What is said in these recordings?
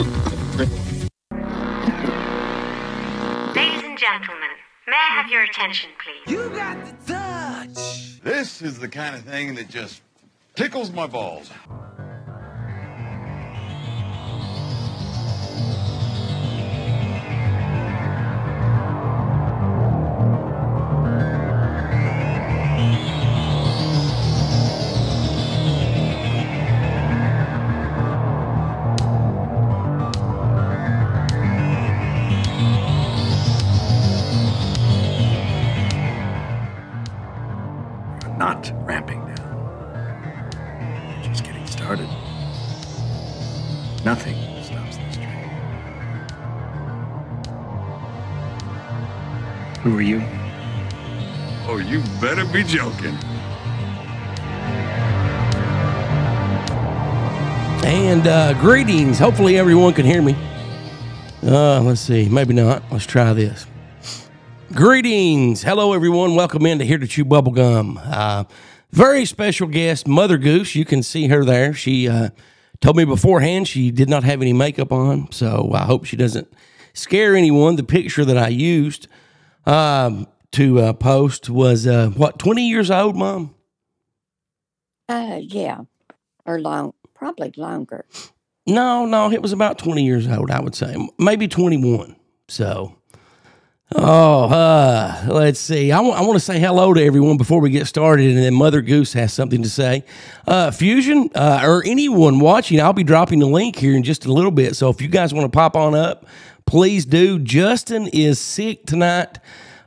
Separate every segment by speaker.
Speaker 1: Ladies and gentlemen, may I have your attention, please?
Speaker 2: You got the touch.
Speaker 3: This is the kind of thing that just tickles my balls. Be joking.
Speaker 4: And uh, greetings. Hopefully, everyone can hear me. Uh, let's see. Maybe not. Let's try this. Greetings. Hello, everyone. Welcome in to Here to Chew Bubblegum. Uh, very special guest, Mother Goose. You can see her there. She uh, told me beforehand she did not have any makeup on, so I hope she doesn't scare anyone. The picture that I used um, to uh, post was, uh, what, 20 years old, Mom?
Speaker 5: Uh, yeah, or long, probably longer.
Speaker 4: No, no, it was about 20 years old, I would say. Maybe 21. So, oh, uh, let's see. I want to say hello to everyone before we get started, and then Mother Goose has something to say. Uh, Fusion, uh, or anyone watching, I'll be dropping the link here in just a little bit. So, if you guys want to pop on up, please do. Justin is sick tonight,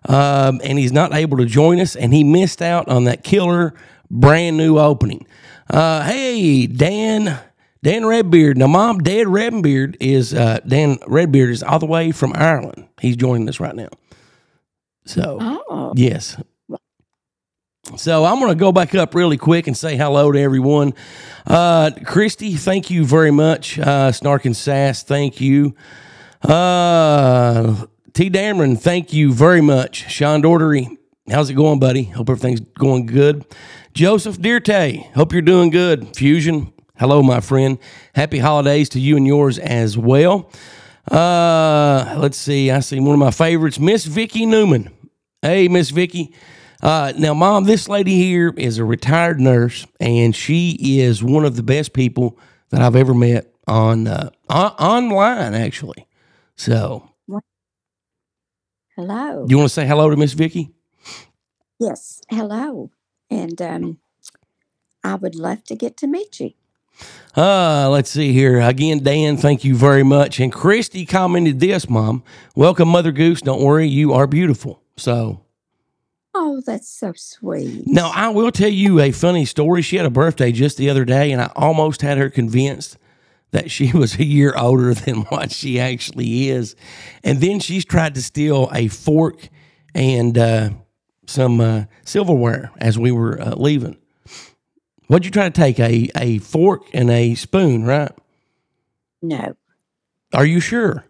Speaker 4: um, and he's not able to join us, and he missed out on that killer brand new opening. Uh, hey, Dan. Dan Redbeard. Now, Mom, Dad Redbeard is uh, Dan Redbeard is all the way from Ireland. He's joining us right now. So,
Speaker 5: Oh,
Speaker 4: yes. So I'm going to go back up really quick and say hello to everyone. Uh, Christy, thank you very much. Uh, Snark and Sass, thank you. Uh, T. Dameron, thank you very much. Sean Dordery, how's it going, buddy? Hope everything's going good. Joseph Deerte, hope you're doing good. Fusion, hello, my friend. Happy holidays to you and yours as well. Uh, let's see. I see one of my favorites, Miss Vicky Newman. Hey, Miss Vicky. Uh, now, Mom, this lady here is a retired nurse, and she is one of the best people that I've ever met on, uh, on online, actually. So,
Speaker 5: hello.
Speaker 4: you want to say hello to Miss Vicky?
Speaker 5: yes, hello. And um, I would love to get to meet you.
Speaker 4: Uh, let's see here. Again, Dan, thank you very much. And Christy commented this, Mom. Welcome, Mother Goose. Don't worry, you are beautiful. So,
Speaker 5: Oh, that's so sweet.
Speaker 4: Now, I will tell you a funny story. She had a birthday just the other day, and I almost had her convinced that she was a year older than what she actually is. And then she's tried to steal a fork and uh, some uh, silverware as we were uh, leaving. What'd you try to take? A, a fork and a spoon, right?
Speaker 5: No.
Speaker 4: Are you sure?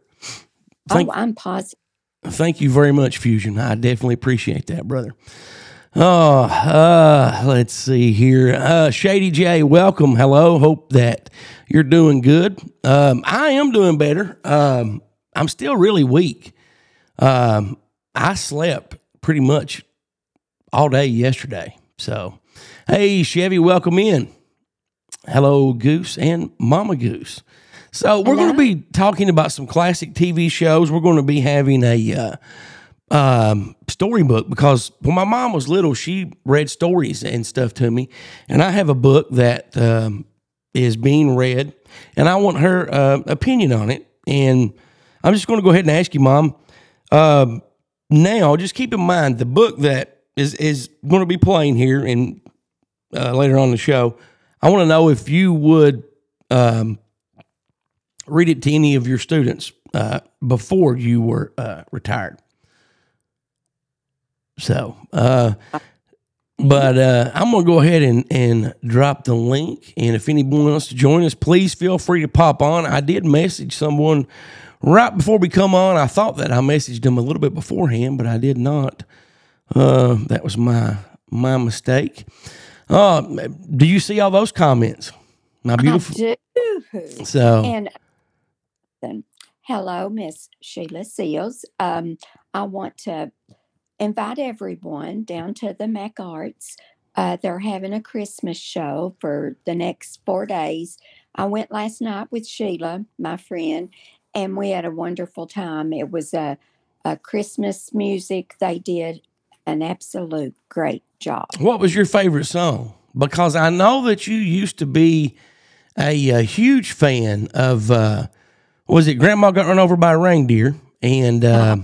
Speaker 4: Thank-
Speaker 5: oh, I'm positive.
Speaker 4: Thank you very much, Fusion. I definitely appreciate that, brother. Oh, uh, let's see here. Uh, Shady J, welcome. Hello. Hope that you're doing good. Um, I am doing better. Um, I'm still really weak. Um, I slept pretty much all day yesterday. So, hey, Chevy, welcome in. Hello, Goose and Mama Goose. So we're going to be talking about some classic TV shows. We're going to be having a uh, um, storybook because when my mom was little, she read stories and stuff to me, and I have a book that um, is being read, and I want her uh, opinion on it. And I'm just going to go ahead and ask you, Mom. Um, now, just keep in mind the book that is is going to be playing here and uh, later on the show. I want to know if you would um, read it to any of your students uh, before you were uh, retired. So, uh, but uh, I'm going to go ahead and, and drop the link. And if anyone wants to join us, please feel free to pop on. I did message someone right before we come on. I thought that I messaged them a little bit beforehand, but I did not. Uh, that was my my mistake. Uh, do you see all those comments? My beautiful.
Speaker 5: I do.
Speaker 4: So
Speaker 5: And something. Hello, Miss Sheila Seals. Um, I want to invite everyone down to the Mac Arts. Uh, they're having a Christmas show for the next four days. I went last night with Sheila, my friend, and we had a wonderful time. It was a, a Christmas music. They did an absolute great job.
Speaker 4: What was your favorite song? Because I know that you used to be a, a huge fan of, uh, was it Grandma Got Run Over by a Reindeer? And uh,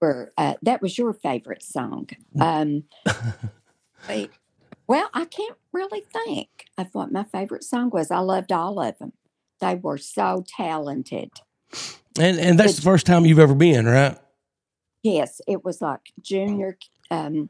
Speaker 5: Or, uh, that was your favorite song. Um, wait, well, I can't really think of what my favorite song was. I loved all of them. They were so talented.
Speaker 4: and, and that's the first time you've ever been, right?
Speaker 5: Yes, it was like junior um,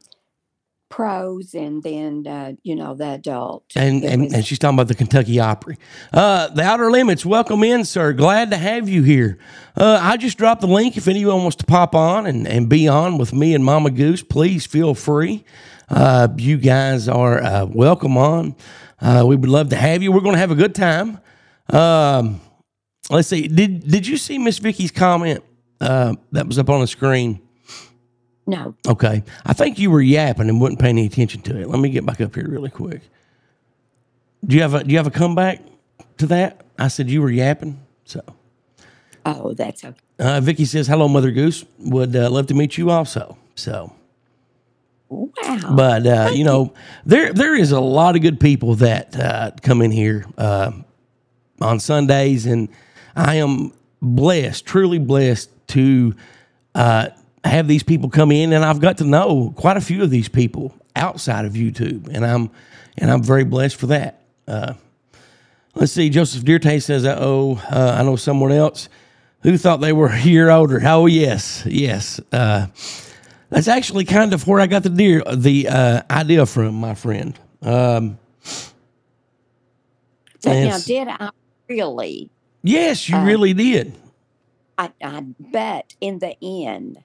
Speaker 5: pros and then, uh, you know, the adult.
Speaker 4: And, and,
Speaker 5: was-
Speaker 4: and she's talking about the Kentucky Opry. Uh, the Outer Limits, welcome in, sir. Glad to have you here. Uh, I just dropped the link. If anyone wants to pop on and, and be on with me and Mama Goose, please feel free. Uh, you guys are uh, welcome on. Uh, we would love to have you. We're going to have a good time. Um, let's see. Did did you see Miss Vicky's comment uh, that was up on the screen?
Speaker 5: No,
Speaker 4: Okay. I think you were yapping and wouldn't pay any attention to it. Let me get back up here really quick. Do you have a do you have a comeback to that? I said you were yapping. So
Speaker 5: oh, that's okay.
Speaker 4: uh, Vicky says, Hello, Mother Goose. Would uh, love to meet you also. So
Speaker 5: Wow.
Speaker 4: but uh, you know, there there is a lot of good people that uh, come in here uh, on Sundays, and I am blessed, truly blessed to uh, have these people come in, and I've got to know quite a few of these people outside of YouTube, and I'm and I'm very blessed for that. Uh, let's see, Joseph Deertay says, "Oh, uh, I know someone else." Who thought they were a year older? Oh yes, yes. Uh, that's actually kind of where I got the deer, the uh, idea from, my friend. Um,
Speaker 5: now, did I really?
Speaker 4: yes, you
Speaker 5: Uh,
Speaker 4: really did.
Speaker 5: I, I bet in the end,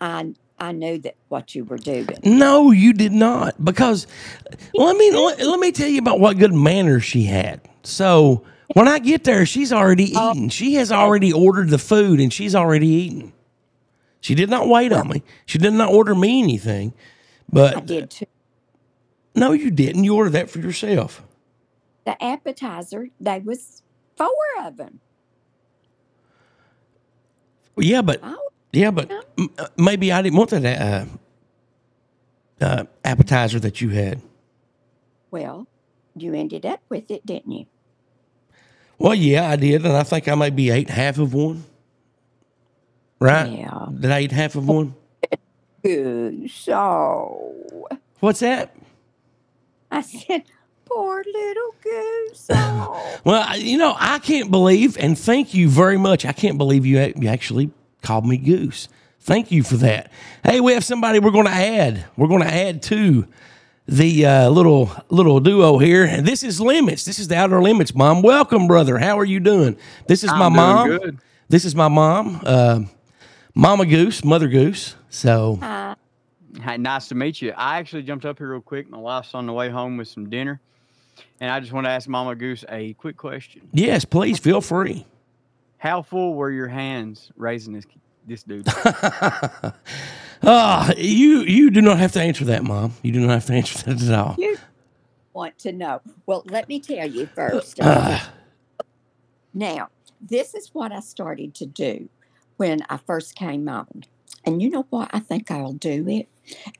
Speaker 5: I I knew that what you were doing.
Speaker 4: No, you did not. Because let me let, let me tell you about what good manners she had. So when I get there, she's already
Speaker 5: Oh.
Speaker 4: eaten. She has already ordered the food, and she's already eaten. She did not wait on me. She did not order me anything. But I
Speaker 5: did too.
Speaker 4: no, you didn't. You ordered that for yourself.
Speaker 5: The appetizer, they was four of them.
Speaker 4: Yeah, but
Speaker 5: Oh,
Speaker 4: Yeah, but m- uh, maybe I didn't want that uh, uh, appetizer that you had.
Speaker 5: well, you ended up with it, didn't you?
Speaker 4: Well, yeah, I did, and I think I maybe ate half of one. Right?
Speaker 5: Yeah.
Speaker 4: Did I eat half of one?
Speaker 5: Good. So
Speaker 4: What's that?
Speaker 5: I said, poor little goose.
Speaker 4: Well, you know, I can't believe, and thank you very much. I can't believe you actually called me Goose. Thank you for that. Hey, we have somebody we're going to add. We're going to add to the uh, little little duo here, and this is Limits. This is the Outer Limits, Mom. Welcome, brother. How are you doing? This is my
Speaker 6: I'm doing
Speaker 4: mom.
Speaker 6: good.
Speaker 4: This is my mom, uh, Mama Goose, Mother Goose. So,
Speaker 5: Uh,
Speaker 6: Hey, nice to meet you. I actually jumped up here real quick. My wife's on the way home with some dinner. And I just want to ask Mama Goose a quick question.
Speaker 4: yes, please feel free.
Speaker 6: How full were your hands raising this this dude?
Speaker 4: Ah, you you do not have to answer that, Mom. You do not have to answer that at all.
Speaker 5: you want to know. Well, let me tell you first.
Speaker 4: Ah,
Speaker 5: Now, this is what I started to do when I first came on. And you know what? I think I'll do it.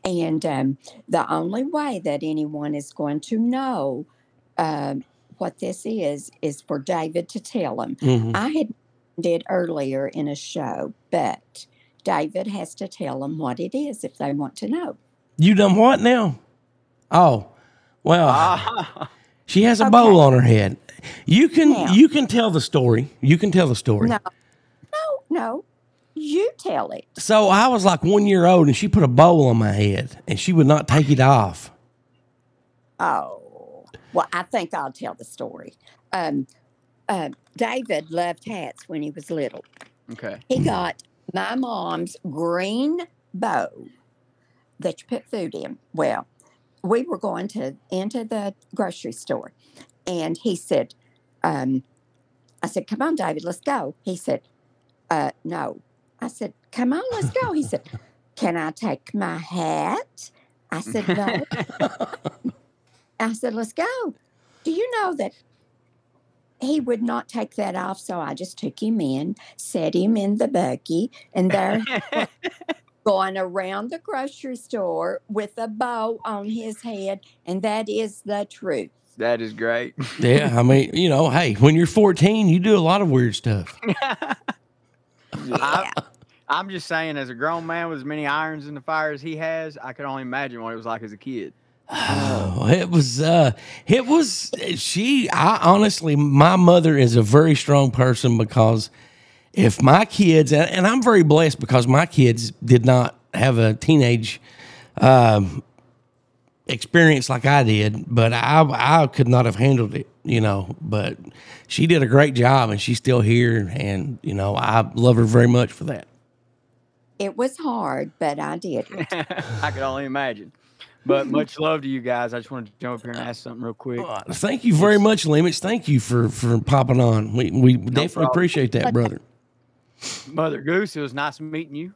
Speaker 5: And um, the only way that anyone is going to know um, what this is is for David to tell them.
Speaker 4: mhm.
Speaker 5: I had did earlier in a show, but David has to tell them what it is if they want to know.
Speaker 4: You done what now? Oh, well,
Speaker 6: Ah,
Speaker 4: she has a
Speaker 5: okay.
Speaker 4: bowl on her head. You can
Speaker 5: Now-
Speaker 4: you can tell the story. You can tell the story.
Speaker 5: No, no, no. You tell it.
Speaker 4: So I was like one year old, and she put a bowl on my head, and she would not take it off.
Speaker 5: Oh, well, I think I'll tell the story. Um, uh, David loved hats when he was little.
Speaker 6: okay.
Speaker 5: He got my mom's green bow that you put food in. Well, we were going to into the grocery store, and he said, um, "I said, come on, David, let's go." He said, uh, no. I said, come on, let's go. He said, can I take my hat? I said, no. I said, let's go. Do you know that he would not take that off? So I just took him in, set him in the buggy, and there he going around the grocery store with a bow on his head. And that is the truth.
Speaker 6: That is great.
Speaker 4: Yeah, I mean, you know, hey, when you're 14, you do a lot of weird stuff.
Speaker 6: I, I'm just saying, as a grown man with as many irons in the fire as he has, I can only imagine what it was like as a kid.
Speaker 4: Oh, it was uh it was she I honestly my mother is a very strong person because if my kids and, and I'm very blessed because my kids did not have a teenage um experience like I did, but I I could not have handled it, you know, but she did a great job and she's still here and you know, I love her very much for that.
Speaker 5: It was hard, but I did it.
Speaker 6: I can only imagine. But much love to you guys. I just wanted to jump up here and ask something real quick.
Speaker 4: Uh, Thank you very much, Limits. Thank you for for popping on. We we definitely
Speaker 6: problem.
Speaker 4: appreciate that, brother.
Speaker 6: Mother Goose, it was nice meeting you.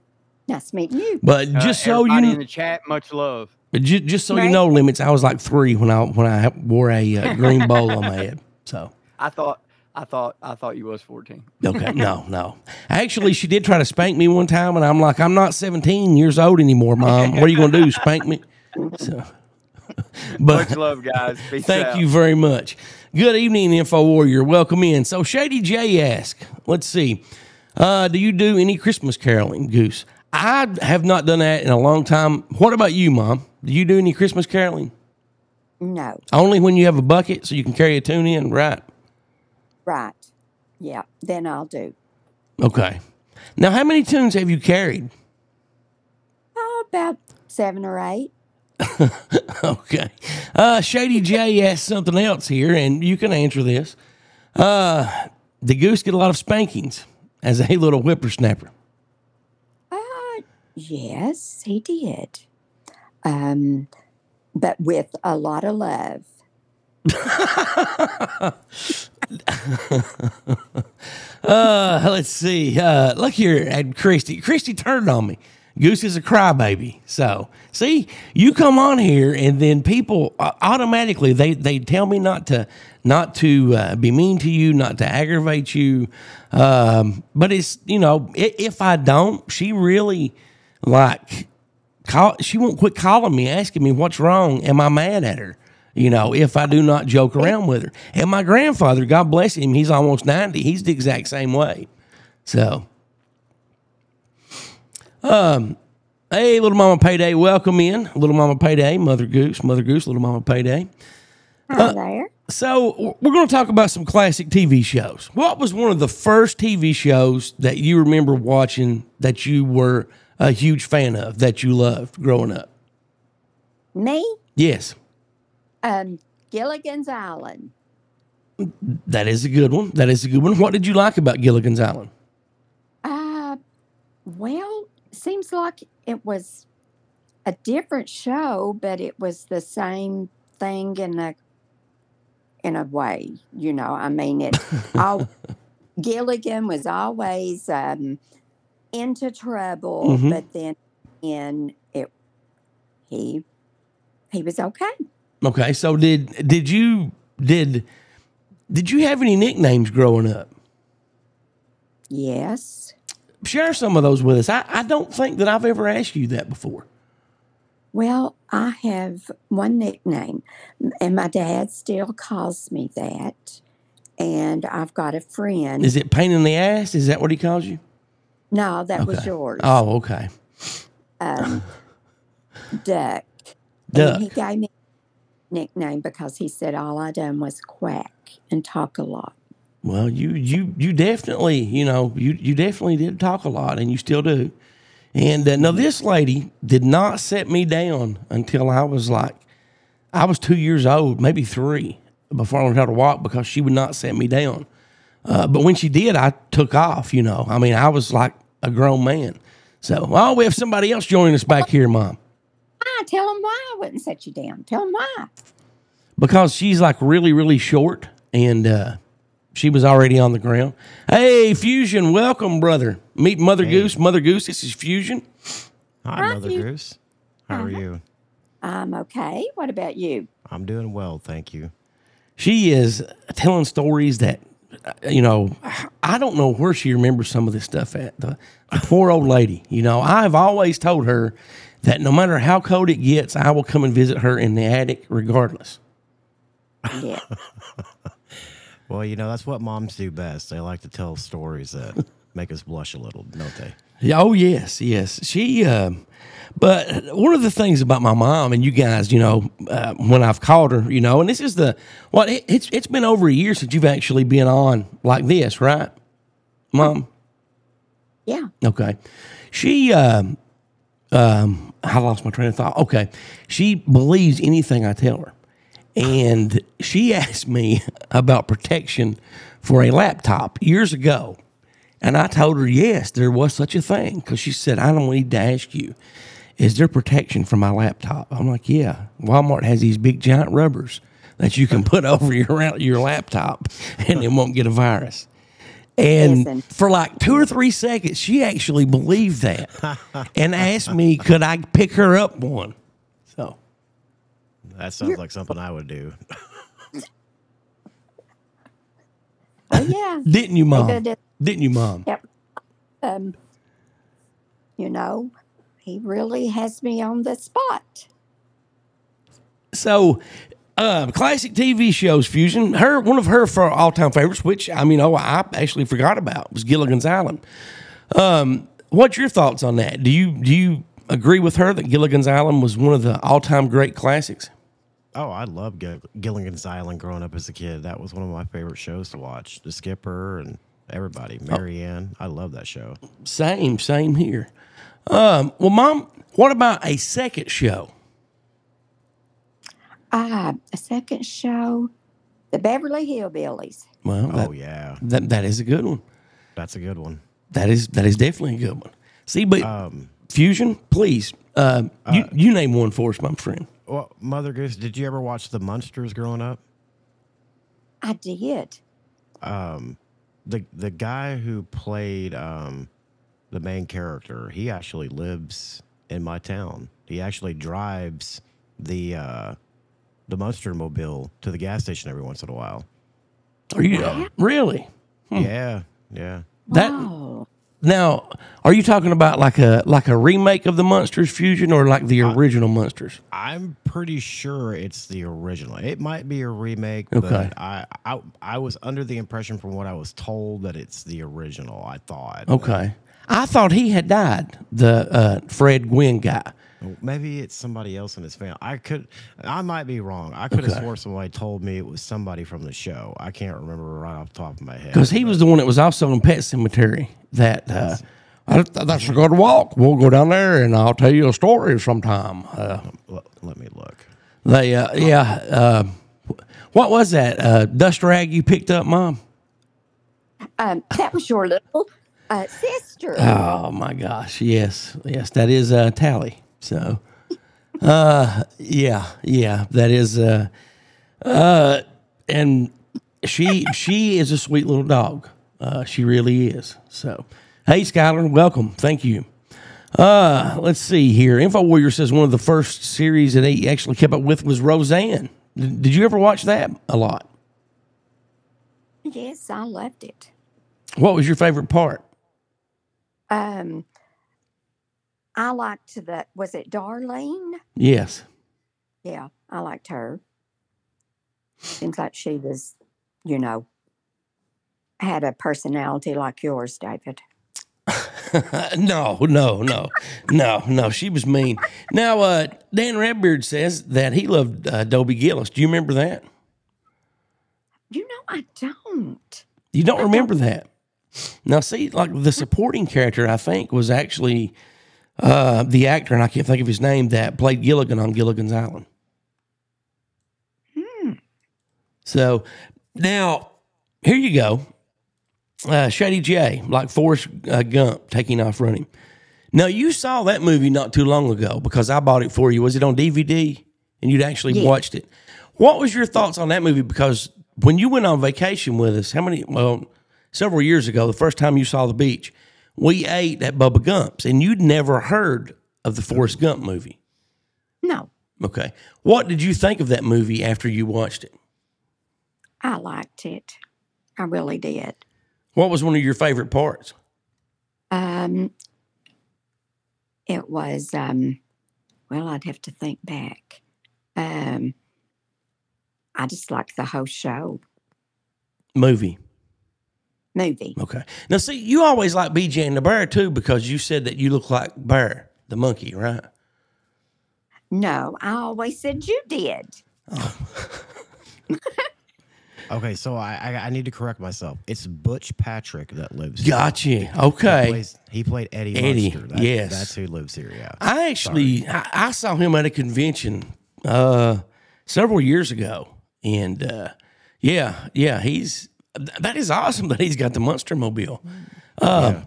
Speaker 5: Nice meeting you.
Speaker 4: But
Speaker 6: Uh,
Speaker 4: just so
Speaker 6: everybody
Speaker 4: you
Speaker 6: in the chat, much love.
Speaker 4: But ju- just so you know, limits. I was like three when I when I wore a uh, green bowl on my head. So
Speaker 6: I thought, I thought, I thought you was 14.
Speaker 4: okay, no, no. Actually, she did try to spank me one time, and I'm like, I'm not 17 years old anymore, mom. What are you going to do? Spank me? So, but
Speaker 6: Much love, guys. Peace
Speaker 4: Thank
Speaker 6: out.
Speaker 4: you very much. Good evening, Info Warrior. Welcome in. So Shady J asked, let's see, uh, do you do any Christmas caroling, Goose? I have not done that in a long time. What about you, Mom? Do you do any Christmas caroling?
Speaker 5: No,
Speaker 4: Only when you have a bucket so you can carry a tune in, right?
Speaker 5: right. Yeah, then I'll do.
Speaker 4: Okay. Now, how many tunes have you carried?
Speaker 5: Oh, about seven or eight.
Speaker 4: Okay. Uh, Shady J asked something else here, and you can answer this. Uh, the goose get a lot of spankings as a little whippersnapper.
Speaker 5: Uh, yes, he did. Um, but with a lot of love.
Speaker 4: Uh, let's see. Uh, look here at Christy. Christy turned on me. Goose is a crybaby. So, see, you come on here, and then people uh, automatically they they tell me not to not to uh, be mean to you, not to aggravate you. Um, but it's you know, i- if I don't, she really like call. She won't quit calling me, asking me what's wrong. Am I mad at her? You know, if I do not joke around with her. And my grandfather, God bless him, he's almost ninety. He's the exact same way. So, um, hey, little mama payday, welcome in, little mama payday, mother goose, mother goose, little mama payday.
Speaker 5: Hi there.
Speaker 4: So we're going to talk about some classic TV shows. What was one of the first TV shows that you remember watching that you were a huge fan of, that you loved growing up?
Speaker 5: Me,
Speaker 4: Yes,
Speaker 5: um, Gilligan's Island.
Speaker 4: that is a good one. That is a good one. What did you like about Gilligan's Island?
Speaker 5: Uh, well, seems like it was a different show, but it was the same thing in a in a way. You know, I mean, it. all Gilligan was always um, into trouble,
Speaker 4: Mhm.
Speaker 5: but then in it, he he was okay.
Speaker 4: Okay, so did did you did did you have any nicknames growing up?
Speaker 5: Yes.
Speaker 4: Share some of those with us. I, I don't think that I've ever asked you that before.
Speaker 5: Well, I have one nickname, and my dad still calls me that. And I've got a friend.
Speaker 4: Is it pain in the ass? Is that what he calls you?
Speaker 5: no, that was
Speaker 4: Okay.
Speaker 5: yours.
Speaker 4: Oh, okay.
Speaker 5: Um, Duck.
Speaker 4: Duck.
Speaker 5: And he gave me a nickname because he said all I done was quack and talk a lot.
Speaker 4: Well, you you you definitely you know you you definitely did talk a lot, and you still do. And uh, now this lady did not set me down until I was like I was two years old, maybe three, before I learned how to walk because she would not set me down. Uh, but when she did, I took off. You know, I mean, I was like a grown man. So, oh, we have somebody else joining us back here, Mom,
Speaker 5: I tell them why I wouldn't set you down. Tell him why.
Speaker 4: because she's like really really short and. uh She was already on the ground. Hey, Fusion, welcome, brother. Meet Mother Goose. Mother Goose, this is Fusion.
Speaker 7: Hi, Mother
Speaker 5: you.
Speaker 7: Goose. How are you?
Speaker 5: I'm okay. What about you?
Speaker 7: I'm doing well, thank you.
Speaker 4: She is telling stories that, uh, you know, I don't know where she remembers some of this stuff at. The, the poor old lady. You know, I've always told her that no matter how cold it gets, I will come and visit her in the attic regardless.
Speaker 5: Yeah.
Speaker 7: Well, you know, that's what moms do best. They like to tell stories that make us blush a little, don't they?
Speaker 4: Yeah, Oh yes, yes. She. Um, but one of the things about my mom and you guys, you know, uh, when I've called her, you know, and this is the what it, it's it's been over a year since you've actually been on like this, right, mom?
Speaker 5: Yeah.
Speaker 4: Okay. She. Um, um, I lost my train of thought. Okay, she believes anything I tell her, and she asked me about protection for a laptop years ago. And I told her, yes, there was such a thing. Because she said, I don't need to ask you, is there protection for my laptop? I'm like, yeah. Walmart has these big giant rubbers that you can put over your, your laptop and it won't get a virus. And
Speaker 5: Listen.
Speaker 4: for like two or three seconds, she actually believed that and asked me, could I pick her up one? So,
Speaker 7: That sounds like something I would do.
Speaker 5: Oh yeah.
Speaker 4: didn't you, mom?
Speaker 5: gonna
Speaker 4: Didn't you, mom?
Speaker 5: Yep. Um, you know, he really has me on the spot.
Speaker 4: So, uh, classic TV shows, Fusion. Her one of her for all time favorites, which I mean, oh, I actually forgot about, was Gilligan's Island. Um, what's your thoughts on that? Do you do you agree with her that Gilligan's Island was one of the all time great classics?
Speaker 7: Oh, I love Gill- Gilligan's Island growing up as a kid. That was one of my favorite shows to watch. The Skipper and everybody. Mary Ann. I love that show.
Speaker 4: Same, same here. Um, well, mom, what about a second show?
Speaker 5: Ah, a second show, The Beverly Hillbillies.
Speaker 4: Well, that,
Speaker 7: Oh, yeah.
Speaker 4: that that is a good one.
Speaker 7: That's a good one.
Speaker 4: That is that is definitely a good one. See, but
Speaker 7: Um,
Speaker 4: Fusion, please, uh, you you name one for us, my friend.
Speaker 7: Well, Mother Goose, did you ever watch The Munsters growing up?
Speaker 5: I did.
Speaker 7: um the the guy who played um the main character he actually lives in my town he actually drives the uh the monster mobile to the gas station every once in a while
Speaker 4: Are you really
Speaker 7: yeah yeah
Speaker 4: that?
Speaker 5: oh,
Speaker 4: Now, are you talking about like a like a remake of the Munsters Fusion or like the original Munsters?
Speaker 7: i'm pretty sure it's the original it might be a remake
Speaker 4: Okay.
Speaker 7: but I, I i was under the impression from what i was told that it's the original i thought
Speaker 4: Okay, I thought he had died. The uh, Fred Gwynne guy.
Speaker 7: Maybe it's somebody else in his family. I could, I might be wrong. I could have
Speaker 4: Okay.
Speaker 7: swore somebody told me it was somebody from the show. I can't remember right off the top of my head.
Speaker 4: Because he was the one that was also in Pet Sematary. That uh, I, that's a good walk. We'll go down there and I'll tell you a story sometime. Uh,
Speaker 7: Let, let me look.
Speaker 4: they, uh, yeah. Uh, what was that uh, dust rag you picked up, Mom?
Speaker 5: um, that was your little uh, sister.
Speaker 4: Oh my gosh! Yes, yes, that is uh, Tally. So, uh, yeah, yeah, that is. Uh, uh, and she she is a sweet little dog. Uh, she really is. So, hey, Skylar, welcome. Thank you. Uh, let's see here. Info Warrior says one of the first series that he actually kept up with was Roseanne. Did, did you ever watch that a lot?
Speaker 5: yes, I loved it.
Speaker 4: What was your favorite part?
Speaker 5: Um, I liked the. Was it Darlene?
Speaker 4: Yes.
Speaker 5: Yeah, I liked her. Seems like she was, you know, had a personality like yours, David.
Speaker 4: no, no, no, no, no. She was mean. Now, uh, Dan Redbeard says that he loved uh, Dobie Gillis. Do you remember that?
Speaker 5: You know, I don't.
Speaker 4: You don't remember that? Now, see, like the supporting character, I think, was actually uh, the actor, and I can't think of his name, that played Gilligan on Gilligan's Island. Hmm. So now, here you go. Uh, Shady J, like Forrest uh, Gump, taking off running. Now, you saw that movie not too long ago because I bought it for you. Was it on DVD? And you'd actually
Speaker 5: Yeah.
Speaker 4: watched it. What was your thoughts on that movie? Because when you went on vacation with us, how many? Well, several years ago, the first time you saw the beach, we ate at Bubba Gump's, and you'd never heard of the Forrest Gump movie.
Speaker 5: No,
Speaker 4: Okay, what did you think of that movie after you watched it?
Speaker 5: I liked it. I really did.
Speaker 4: What was one of your favorite parts?
Speaker 5: Um, it was um, well, I'd have to think back. Um, I just liked the whole show
Speaker 4: Movie.
Speaker 5: Movie.
Speaker 4: Okay. Now, see, you always like BJ and the Bear too because you said that you look like Bear, the monkey, right?
Speaker 5: No, I always said you did.
Speaker 7: Okay, so I, I I need to correct myself. It's Butch Patrick that lives. here.
Speaker 4: Gotcha.
Speaker 7: He
Speaker 4: Okay.
Speaker 7: plays- he played Eddie.
Speaker 4: Eddie,
Speaker 7: That-
Speaker 4: yes.
Speaker 7: that's who lives here. Yeah.
Speaker 4: I actually I, I saw him at a convention uh, several years ago, and uh, yeah, yeah, he's th- that is awesome that he's got the Monster Mobile. Uh,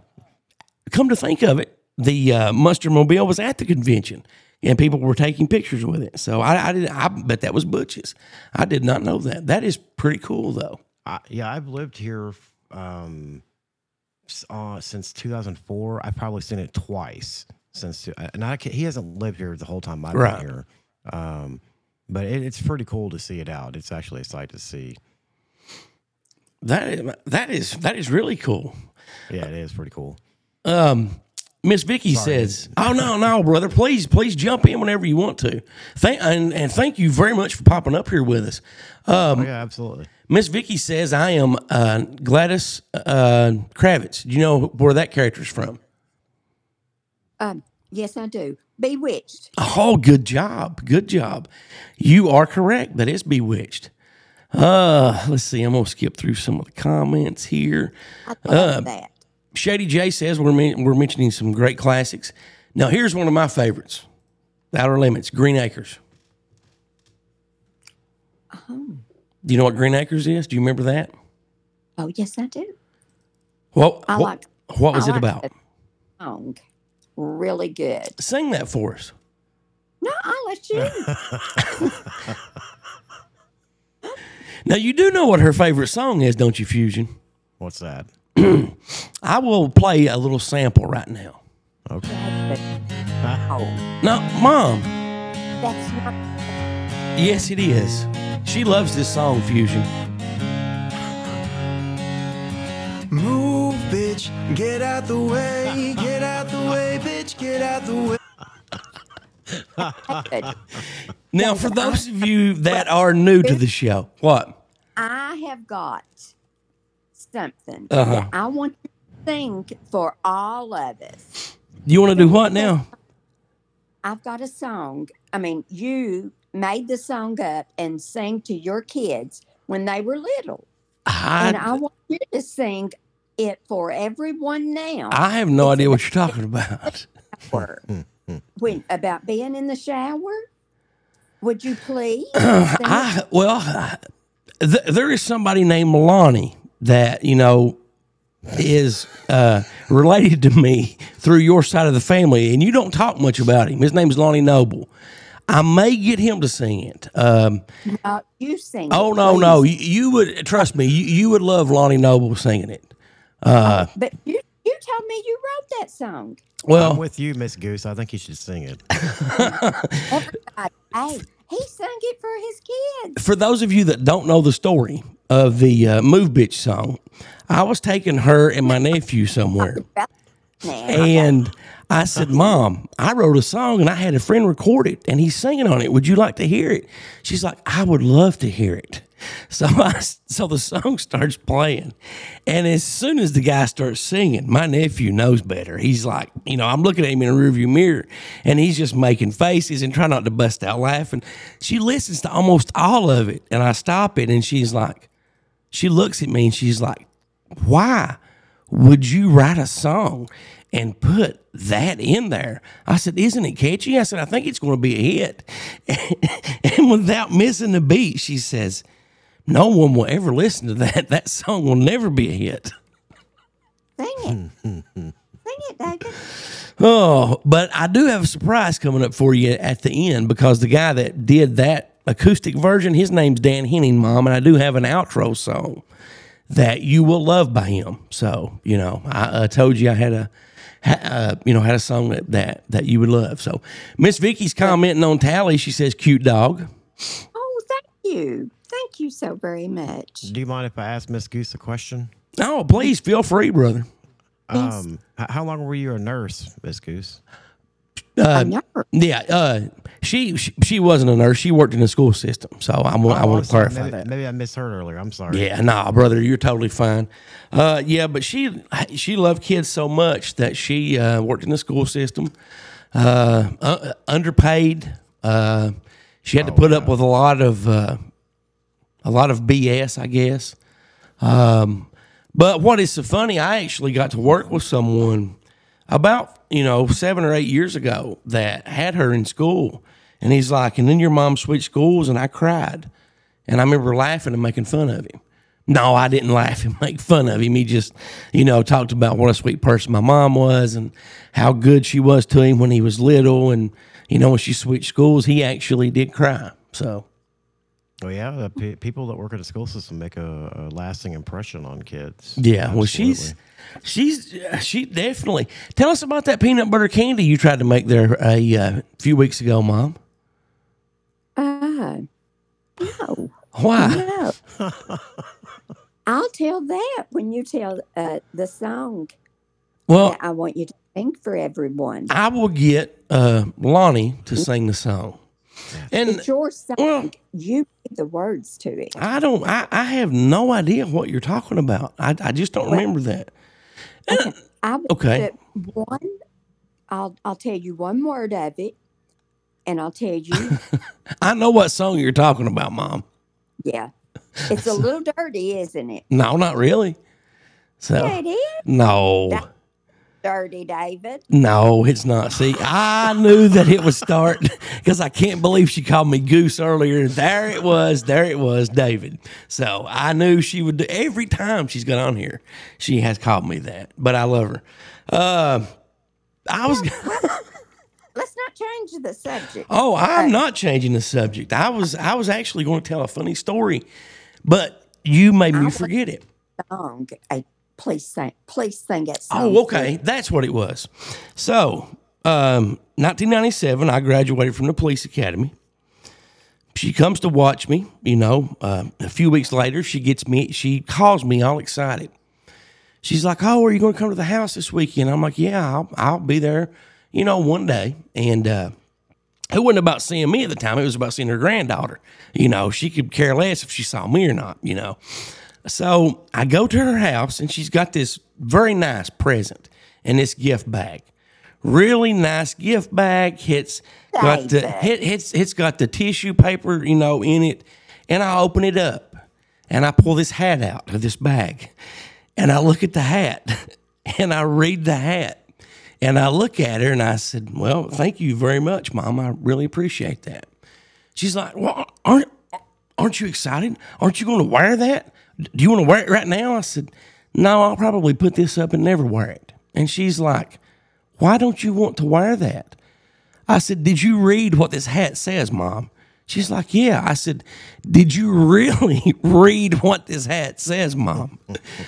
Speaker 4: Come to think of it, the uh, Monster Mobile was at the convention, and people were taking pictures with it. So I, I did. I bet that was Butch's. I did not know that. That is pretty cool, though.
Speaker 7: I, yeah, I've lived here um, uh, since 2004. I've probably seen it twice since, and I, he hasn't lived here the whole time I've
Speaker 4: Right.
Speaker 7: been here. Um, but it, it's pretty cool to see it out. It's actually a sight to see.
Speaker 4: That is, that is that is really cool.
Speaker 7: Yeah, it is pretty cool.
Speaker 4: Um, Miss Vicky says, "Oh no, no, brother, please, please jump in whenever you want to. Thank and, and thank you very much for popping up here with us."
Speaker 7: oh, yeah, absolutely.
Speaker 4: Miss Vicky says, "I am uh, Gladys uh, Kravitz. Do you know where that character's from?"
Speaker 5: Um, yes, I do. Bewitched.
Speaker 4: Oh, good job, good job. You are correct. That is Bewitched. Uh, let's see. I'm gonna skip through some of the comments here.
Speaker 5: I love that.
Speaker 4: Shady J says we're men- we're mentioning some great classics. Now here's one of my favorites: The Outer Limits, Green Acres. Do you know what Green Acres is? Do you remember that?
Speaker 5: Oh, yes, I do.
Speaker 4: Well,
Speaker 5: I
Speaker 4: what,
Speaker 5: like-
Speaker 4: what was
Speaker 5: I
Speaker 4: it about?
Speaker 5: Song. Really good.
Speaker 4: Sing that for us.
Speaker 5: No, I'll let you.
Speaker 4: Now you do know what her favorite song is, don't you, Fusion?
Speaker 7: What's that?
Speaker 4: I will play a little sample right now.
Speaker 7: Okay.
Speaker 4: No, Mom.
Speaker 5: that's not.
Speaker 4: Yes, it is. She loves this song, Fusion.
Speaker 2: Move, bitch. Get out the way. Get out the way, bitch. Get out the way.
Speaker 4: Now, for those of you that are new to the show, what?
Speaker 5: I have got something
Speaker 4: Uh-huh.
Speaker 5: that I want to sing for all of us.
Speaker 4: You want to do what now?
Speaker 5: I've got a song. I mean, you made the song up and sang to your kids when they were little. and I
Speaker 4: I,
Speaker 5: want you to sing it for everyone now.
Speaker 4: I have no idea what you're talking about.
Speaker 5: When about being in the shower. Would you please?
Speaker 4: I well, I- th- there is somebody named Lonnie that you know is uh, related to me through your side of the family, and you don't talk much about him. His name is Lonnie Noble. I may get him to sing it. Um,
Speaker 5: Uh, you sing.
Speaker 4: oh
Speaker 5: it,
Speaker 4: no, no, you, you would trust me. You, you would love Lonnie Noble singing it. Uh,
Speaker 5: But you you told me you wrote that song.
Speaker 4: well,
Speaker 7: I'm with you, Miss Goose. I think you should sing it.
Speaker 5: Everybody, hey, he sang it for his kids.
Speaker 4: for those of you that don't know the story of the uh, Move Bitch song, I was taking her and my nephew somewhere. And I said, Mom, I wrote a song and I had a friend record it and he's singing on it. Would you like to hear it? She's like, I would love to hear it. So I, so the song starts playing. And as soon as the guy starts singing, my nephew knows better. He's like, you know, I'm looking at him in a rearview mirror and he's just making faces and trying not to bust out laughing. She listens to almost all of it. And I stop it and she's like, she looks at me and she's like, why would you write a song and put that in there? I said, Isn't it catchy? I said, I think it's going to be a hit. and without missing a beat, she says, No one will ever listen to that. That song will never be a hit.
Speaker 5: sing it. sing it, David.
Speaker 4: Oh, but I do have a surprise coming up for you at the end because the guy that did that acoustic version. His name's Dan Henning, Mom, and I do have an outro song that you will love by him. So you know, I uh, told you I had a. Uh, you know, had a song that, that that you would love. So, Miss Vicky's commenting on Tally. She says, "Cute dog."
Speaker 5: Oh, thank you. Thank you so very much.
Speaker 7: Do you mind if I ask Miss Goose a question?
Speaker 4: Oh, please feel free, brother.
Speaker 7: Um, h- how long were you a nurse, Miss Goose?
Speaker 5: I know.
Speaker 4: Yeah, uh, she, she she wasn't a nurse. She worked in the school system. So I want I
Speaker 7: Oh,
Speaker 4: want to clarify
Speaker 7: maybe,
Speaker 4: that.
Speaker 7: Maybe I misheard earlier. I'm sorry.
Speaker 4: Yeah, nah, brother, you're totally fine. Uh, yeah, but she she loved kids so much that she uh, worked in the school system, uh, uh, underpaid. Uh, she had to put up with a lot of uh, a lot of BS, I guess. Um, but what is so funny, I actually got to work with someone about you know seven or eight years ago that had her in school, and he's like, and then your mom switched schools, and I cried. And I remember laughing and making fun of him. No, I didn't laugh and make fun of him. He just, you know, talked about what a sweet person my mom was and how good she was to him when he was little. And, you know, when she switched schools, he actually did cry. So,
Speaker 7: Oh yeah, the pe- people that work at a school system make a, a lasting impression on kids.
Speaker 4: yeah, well, she's, she's, she definitely. Tell us about that peanut butter candy you tried to make there a uh, few weeks ago, Mom.
Speaker 5: Uh, no,
Speaker 4: Why?
Speaker 5: no. I'll tell that when you tell uh, the song
Speaker 4: Well,
Speaker 5: that I want you to sing for everyone.
Speaker 4: I will get uh, Lonnie to sing the song. And
Speaker 5: It's your song.
Speaker 4: well-
Speaker 5: you read the words to it.
Speaker 4: I don't. I, I have no idea what you're talking about. I, I just don't remember that. And-
Speaker 5: I will
Speaker 4: Okay.
Speaker 5: put one. I'll I'll tell you one word of it, and I'll tell you.
Speaker 4: I know what song you're talking about, Mom.
Speaker 5: yeah, it's a little dirty, isn't it?
Speaker 4: No, not really. So
Speaker 5: Yeah, it is
Speaker 4: no,
Speaker 5: That- dirty, David.
Speaker 4: no, it's not. See, I knew that it was start because I can't believe she called me Goose earlier. There it was. There it was, David. So I knew she would do every time she's got on here. She has called me that, but I love her. Uh, I was.
Speaker 5: Let's not change the subject.
Speaker 4: Oh, I'm not changing the subject. I was I was actually going to tell a funny story, but you made me forget it.
Speaker 5: Song, uh, please sing. Please sing it. song
Speaker 4: Oh, okay, that's what it was. So, um, 1997, I graduated from the police academy. She comes to watch me. You know, uh, a few weeks later, she gets me. She calls me all excited. She's like, "Oh, are you going to come to the house this weekend?" I'm like, "Yeah, I'll, I'll be there." You know, one day, and uh, it wasn't about seeing me at the time. It was about seeing her granddaughter. You know, she could care less if she saw me or not. You know, so I go to her house, and she's got this very nice present in this gift bag. Really nice gift bag. It's got the it, it's it's got the tissue paper, you know, in it. And I open it up, and I pull this hat out of this bag, and I look at the hat, and I read the hat, and I look at her, and I said, "Well, thank you very much, Mom. I really appreciate that." She's like, "Well, aren't aren't you excited? Aren't you going to wear that? Do you want to wear it right now?" I said, "No, I'll probably put this up and never wear it." And she's like, "Why don't you want to wear that?" I said, "Did you read what this hat says, Mom?" She's like, "Yeah." I said, "Did you really read what this hat says, Mom?"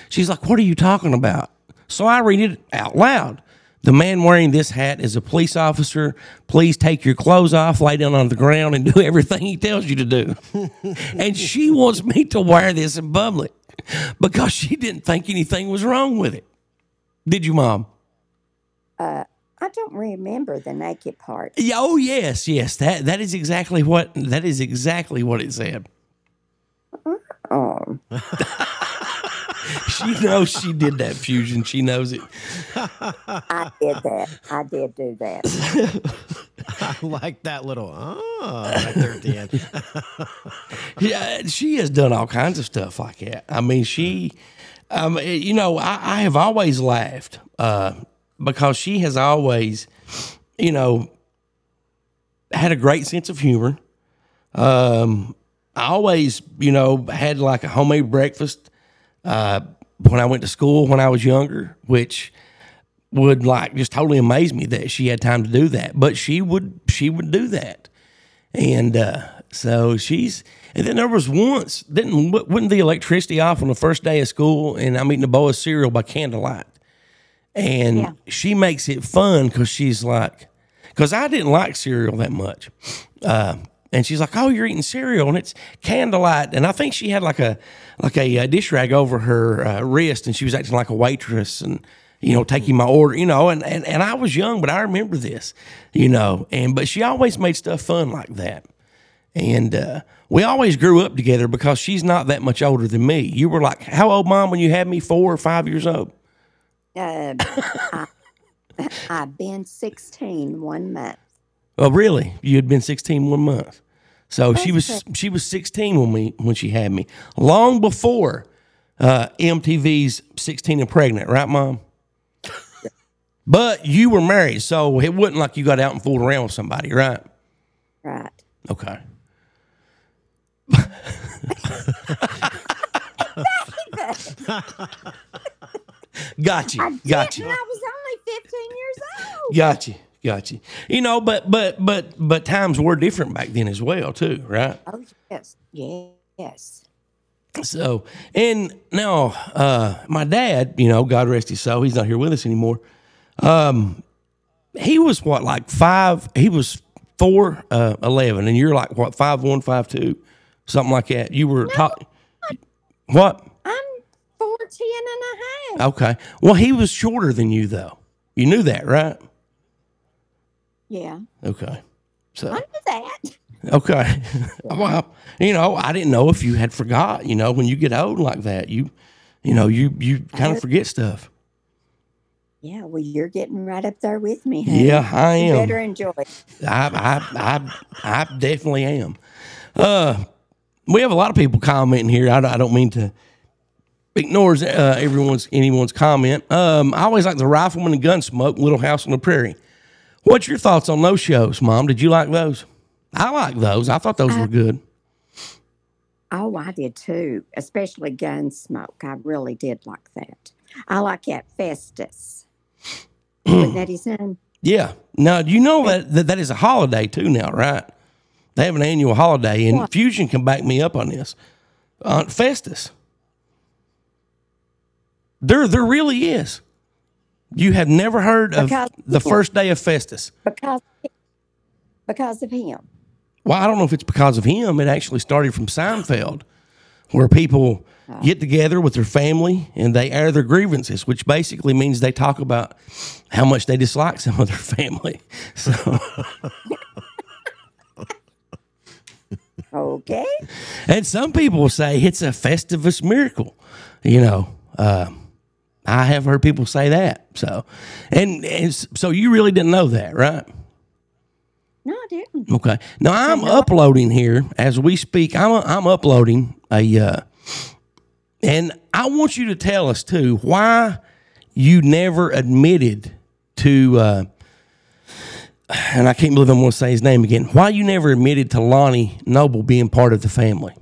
Speaker 4: She's like, "What are you talking about?" So I read it out loud. The man wearing this hat is a police officer. Please take your clothes off, lay down on the ground, and do everything he tells you to do. and she wants me to wear this in public because she didn't think anything was wrong with it. Did you, Mom?
Speaker 5: Uh, I don't remember the naked part.
Speaker 4: Yeah, Oh yes, yes. That that is exactly what that is exactly what it said.
Speaker 5: Oh,
Speaker 4: She knows she did that fusion. She knows it.
Speaker 5: I did that. I did do that.
Speaker 7: I like that little ah right there at the end.
Speaker 4: Yeah, she has done all kinds of stuff like that. I mean, she, um, you know, I, I have always laughed uh, because she has always, you know, had a great sense of humor. Um, I always, you know, had like a homemade breakfast uh, when I went to school when I was younger, which would like just totally amaze me that she had time to do that. But she would, she would do that. And uh, so she's, and then there was once, didn't, wasn't the electricity off on the first day of school and I'm eating a bowl of cereal by candlelight. And
Speaker 5: Yeah.
Speaker 4: she makes it fun because she's like, because I didn't like cereal that much. Uh, and she's like, "Oh, you're eating cereal, and it's candlelight." And I think she had like a like a, uh dish rag over her uh, wrist, and she was acting like a waitress, and you know, taking my order, you know. And, and and I was young, but I remember this, you know. And but she always made stuff fun like that. And uh, we always grew up together because she's not that much older than me. You were like, how old, mom, when you had me? Four or five years old?
Speaker 5: Uh, I, I've been 16 one month.
Speaker 4: Oh, really? You had been 16 one month. So she was she was 16 when we when she had me. Long before uh, MTV's 16 and pregnant, right, mom? But you were married, so it wasn't like you got out and fooled around with somebody, right?
Speaker 5: Right.
Speaker 4: Okay. got you. Got
Speaker 5: Didn't
Speaker 4: you.
Speaker 5: I was only 15 years old.
Speaker 4: Got you. Got you. You know, but but but but times were different back then as well, too, right?
Speaker 5: Oh, yes. Yes.
Speaker 4: So, and now, uh, my dad, you know, God rest his soul, he's not here with us anymore. Um, he was what, like five, he was four, uh, 11, and you're like what, five, one, five, two, something like that. You were top, what?
Speaker 5: I'm 14 and a half.
Speaker 4: Okay. Well, he was shorter than you, though. You knew that, right?
Speaker 5: Yeah.
Speaker 4: Okay. So,
Speaker 5: I knew that.
Speaker 4: Okay. well, you know, I didn't know if you had forgot. You know, when you get old like that, you, you know, you you kind of forget stuff.
Speaker 5: Yeah, well, you're getting right up there with me. Honey.
Speaker 4: Yeah, I
Speaker 5: You
Speaker 4: am.
Speaker 5: better enjoy it.
Speaker 4: I I I I definitely am. Uh, we have a lot of people commenting here. I, don't- I don't mean to ignores uh, everyone's anyone's comment. Um, I always like the Rifleman and Gunsmoke, Little House on the Prairie. What's your thoughts on those shows, Mom? Did you like those? I like those. I thought those were good.
Speaker 5: Oh, I did too, especially Gunsmoke. I really did like that. I like that Festus. Wasn't that his name?
Speaker 4: Yeah. Now do you know that, that that is a holiday too. Now, right? They have an annual holiday, and
Speaker 5: What?
Speaker 4: Fusion can back me up on this. Uh, Festus. There, there really is. You have never heard of
Speaker 5: Because-
Speaker 4: the first day of Festus.
Speaker 5: Because because of him.
Speaker 4: Well, I don't know if it's because of him. It actually started from Seinfeld, where people get together with their family and they air their grievances, which basically means they talk about how much they dislike some of their family. So,
Speaker 5: Okay.
Speaker 4: and some people say it's a Festivus miracle. You know, uh, I have heard people say that. So, and, and so you really didn't know that, right?
Speaker 5: No, I didn't.
Speaker 4: Okay. Now I'm uploading here as we speak. I'm I'm uploading a, uh, and I want you to tell us too why you never admitted to, uh, and I can't believe I'm going to say his name again. Why you never admitted to Lonnie Noble being part of the family?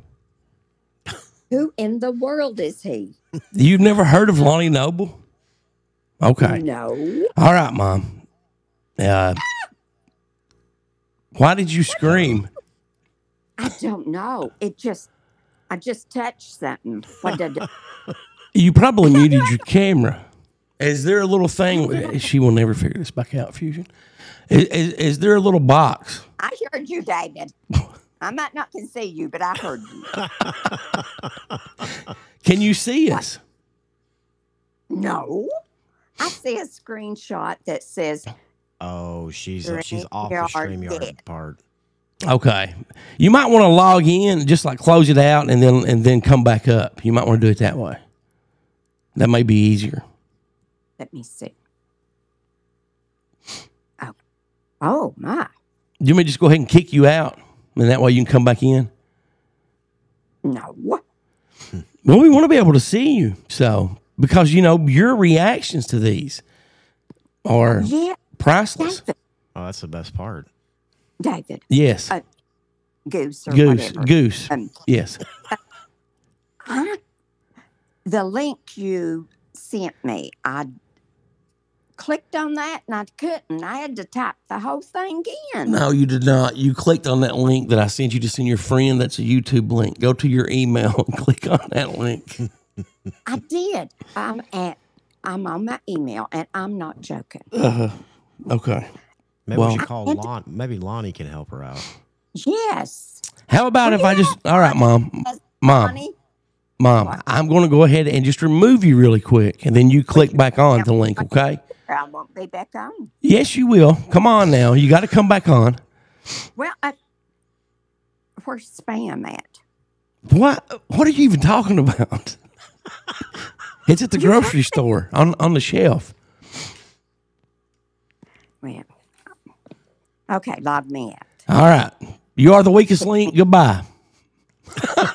Speaker 5: Who in the world is he?
Speaker 4: You've never heard of Lonnie Noble? Okay.
Speaker 5: No.
Speaker 4: All right, Mom. Uh, why did you scream?
Speaker 5: I don't know. It just I just touched something. What did?
Speaker 4: You probably muted your camera. Is there a little thing? She will never figure this back out, Fusion. Is, is, is there a little box?
Speaker 5: I heard you, David. I might not can see you, but I heard you.
Speaker 4: Can you see us?
Speaker 5: No. I see a screenshot that says
Speaker 7: Oh, she's she's off the
Speaker 5: yard
Speaker 7: StreamYard part.
Speaker 4: Okay. You might want to log in, just like close it out, and then and then come back up. You might want to do it that way. That may be easier.
Speaker 5: let me see. Oh. Oh my.
Speaker 4: You may just go ahead and kick you out, and that way you can come back in.
Speaker 5: No.
Speaker 4: Well, we want to be able to see you, so because you know your reactions to these are
Speaker 5: Yeah,
Speaker 4: priceless.
Speaker 5: David.
Speaker 7: Oh, that's the best part.
Speaker 5: David.
Speaker 4: Yes,
Speaker 5: Uh, Goose or
Speaker 4: goose,
Speaker 5: whatever.
Speaker 4: goose.
Speaker 5: Um,
Speaker 4: Yes.
Speaker 5: I, the link you sent me, I clicked on that and I couldn't. I had to type the whole thing in.
Speaker 4: No, you did not. You clicked on that link that I sent you to send your friend. That's a YouTube link. Go to your email and click on that link.
Speaker 5: I did. I'm at. I'm on my email, and I'm not joking. Uh-huh.
Speaker 4: Okay.
Speaker 7: Maybe
Speaker 4: Well-
Speaker 7: we should call
Speaker 5: And-
Speaker 7: Lon. Maybe Lonnie can help her out.
Speaker 5: Yes,
Speaker 4: How about if I just? All right, mom. Mom.
Speaker 5: honey.
Speaker 4: Mom, I'm going to go ahead and just remove you really quick, and then you click back on the link. Okay?
Speaker 5: I won't be back on.
Speaker 4: Yes, you will. Come on now. You got to come back on.
Speaker 5: Well, I, where's spam at?
Speaker 4: What? What are you even talking about? it's at the grocery store on on the shelf.
Speaker 5: Well, okay, log me out.
Speaker 4: All right. You are the weakest link. Goodbye.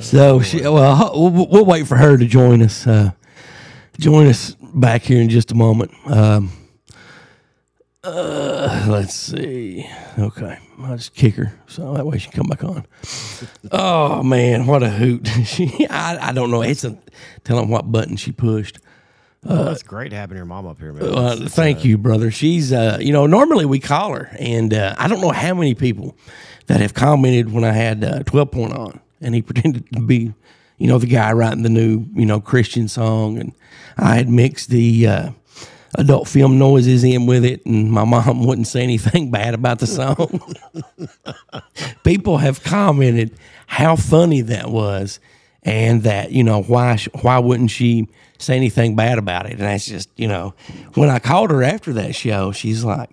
Speaker 4: so she, well, we'll, we'll wait for her to join us. Uh, join us back here in just a moment. Um, uh, let's see. Okay, I'll just kick her so that way she can come back on. Oh man, what a hoot! she, I, I don't know. It's a tell them what button she pushed.
Speaker 7: Well, that's great having your mom up here, man.
Speaker 4: Uh, thank
Speaker 7: uh,
Speaker 4: you, brother. She's, uh, you know, normally we call her, and uh, I don't know how many people that have commented when I had uh, 12 Point on, and he pretended to be, you know, the guy writing the new, you know, Christian song, and I had mixed the uh, adult film noises in with it, and my mom wouldn't say anything bad about the song. people have commented how funny that was, and that you know why why wouldn't she say anything bad about it? And that's just you know when I called her after that show, she's like,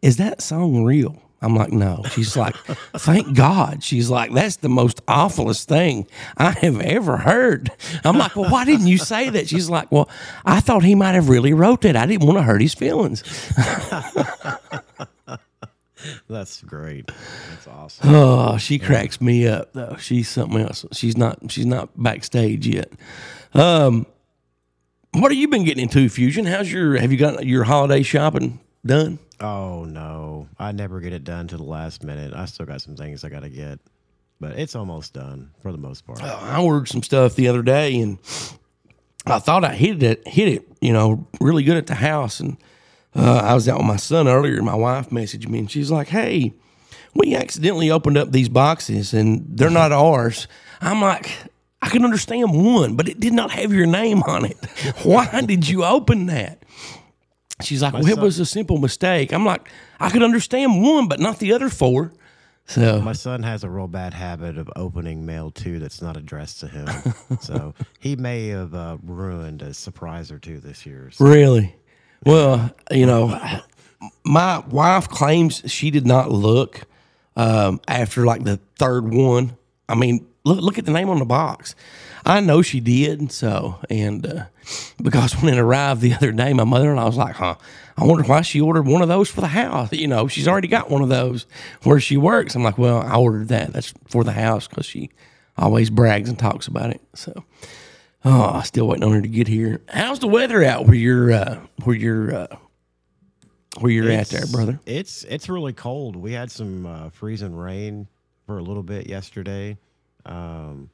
Speaker 4: "Is that song real?" I'm like, "No." She's like, "Thank God." She's like, "That's the most awfulest thing I have ever heard." I'm like, "Well, why didn't you say that?" She's like, "Well, I thought he might have really wrote it. I didn't want to hurt his feelings."
Speaker 7: That's great. That's awesome.
Speaker 4: Oh, she cracks me up though. She's something else. She's not. She's not backstage yet. Um, what have you been getting into, Fusion? How's your? Have you got your holiday shopping done?
Speaker 7: Oh no, I never get it done to the last minute. I still got some things I got to get, but it's almost done for the most part.
Speaker 4: I ordered some stuff the other day, and I thought I hit it. Hit it, you know, really good at the house. And uh, I was out with my son earlier, and my wife messaged me, and she's like, "Hey, we accidentally opened up these boxes, and they're not ours." I'm like. I can understand one, but it did not have your name on it. Why did you open that? She's like, well, it was a simple mistake. I'm like, I could understand one, but not the other four. So
Speaker 7: My son has a real bad habit of opening mail too that's not addressed to him. so he may have uh, ruined a surprise or two this year. So
Speaker 4: Really? Well, you know, my wife claims she did not look um, after like the third one. I mean, look look at the name on the box. I know she did. So, and uh, because when it arrived the other day, my mother and I was like, "Huh? I wonder why she ordered one of those for the house. You know, she's already got one of those where she works." I'm like, "Well, I ordered that. That's for the house because she always brags and talks about it." So. Oh, I still waiting on her to get here. How's the weather out where you're uh, where you're uh, where you're at there, brother?
Speaker 7: It's it's really cold. We had some uh, freezing rain for a little bit yesterday. Um,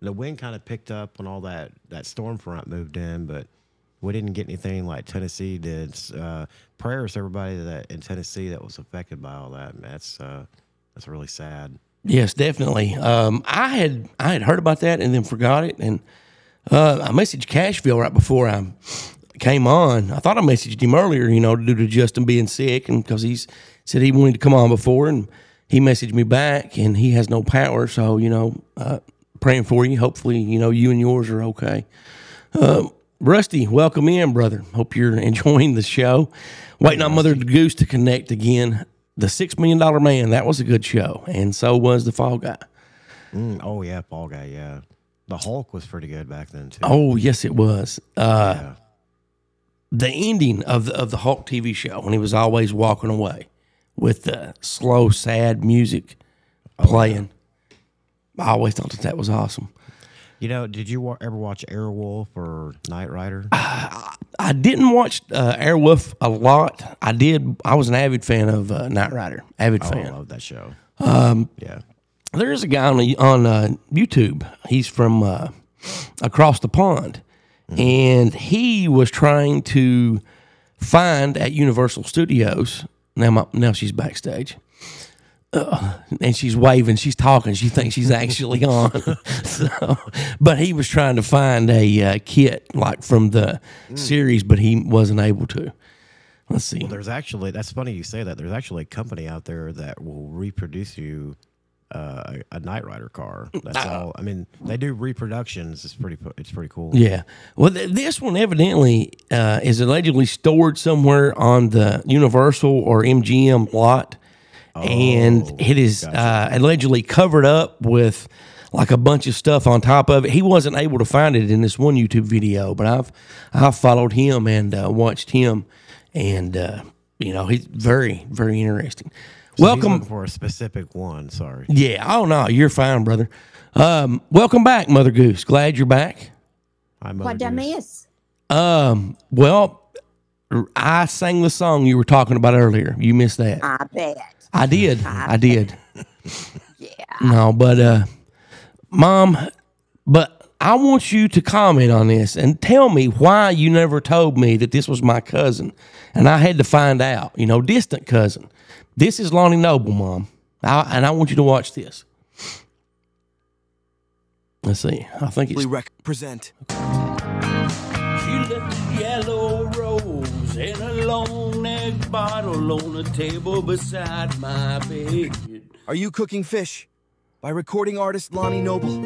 Speaker 7: the wind kind of picked up when all that that storm front moved in, but we didn't get anything like Tennessee did. Uh, prayers to everybody that in Tennessee that was affected by all that. Man, that's uh, that's really sad.
Speaker 4: Yes, definitely. Um, I had I had heard about that and then forgot it, and uh, I messaged Cashville right before I came on. I thought I messaged him earlier, you know, due to Justin being sick, and because he's said he wanted to come on before, and he messaged me back, and he has no power, so you know, uh, praying for you. Hopefully, you know, you and yours are okay. Uh, Rusty, welcome in, brother. Hope you're enjoying the show. Waiting on Mother Goose to connect again. The Six Million Dollar Man, that was a good show, and so was the Fall Guy.
Speaker 7: Mm, oh yeah, Fall Guy. Yeah, the Hulk was pretty good back then too.
Speaker 4: Oh yes, it was. Uh,
Speaker 7: yeah.
Speaker 4: the ending of the of the Hulk TV show when he was always walking away with the slow, sad music playing. I always thought that that was awesome.
Speaker 7: You know, did you wa- ever watch Airwolf or Knight Rider?
Speaker 4: I didn't watch uh, Airwolf a lot. I did. I was an avid fan of uh, Knight Rider. Avid
Speaker 7: Oh, I
Speaker 4: fan.
Speaker 7: love that show.
Speaker 4: Um,
Speaker 7: Yeah.
Speaker 4: There's a guy on the, on uh, YouTube. He's from uh, across the pond, and he was trying to find at Universal Studios. Now, my, now she's backstage. Uh, and she's waving, she's talking, she thinks she's actually on. so, but he was trying to find a uh, kit like from the series, but he wasn't able to. Let's see.
Speaker 7: Well, there's actually that's funny you say that. There's actually a company out there that will reproduce you uh, a, a Knight Rider car. That's all. I mean, they do reproductions. It's pretty. It's pretty cool.
Speaker 4: Yeah. Well, th- this one evidently uh, is allegedly stored somewhere on the Universal or MGM lot, and it is uh, allegedly covered up with like a bunch of stuff on top of it. He wasn't able to find it in this one YouTube video, but I've I've followed him and uh, watched him, and uh, you know he's very very interesting.
Speaker 7: So
Speaker 4: Welcome.
Speaker 7: looking for a specific one. Sorry.
Speaker 4: Yeah. Oh no, you're fine, brother. Um, welcome back, Mother Goose. Glad you're back.
Speaker 7: Hi, Mother
Speaker 5: What I
Speaker 7: Goose.
Speaker 5: miss?
Speaker 4: Um, well, I sang the song you were talking about earlier. You missed that.
Speaker 5: I bet.
Speaker 4: I did. I did.
Speaker 5: Yeah.
Speaker 4: No, but uh mom, but I want you to comment on this and tell me why you never told me that this was my cousin. And I had to find out, you know, distant cousin. This is Lonnie Noble, mom. I, and I want you to watch this. Let's see. I think it's
Speaker 2: represent.
Speaker 4: She left a yellow rose and a long neck bottle on the table beside my bed.
Speaker 2: Are you cooking fish? By recording artist Lonnie Noble.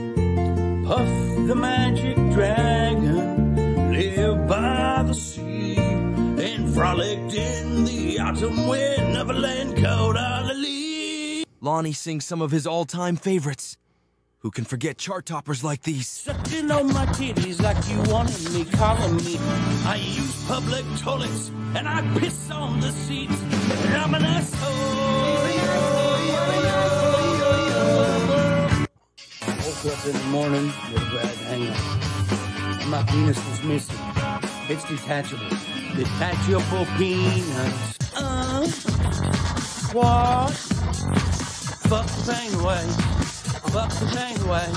Speaker 4: Puff the magic dragon lived by the sea and frolicked in the autumn wind of a land called Honah Lee.
Speaker 2: Lonnie sings some of his all-time favorites. Who can forget chart toppers like these?
Speaker 4: Sucking on my titties like you wanted me, calling me. I use public toilets and I piss on the seats. And I'm an asshole. Woke up in the morning with a bad hangover. My penis was missing. It's detachable. Detachable penis. Uh, what? Fuck the pain away. Fuck the pain away.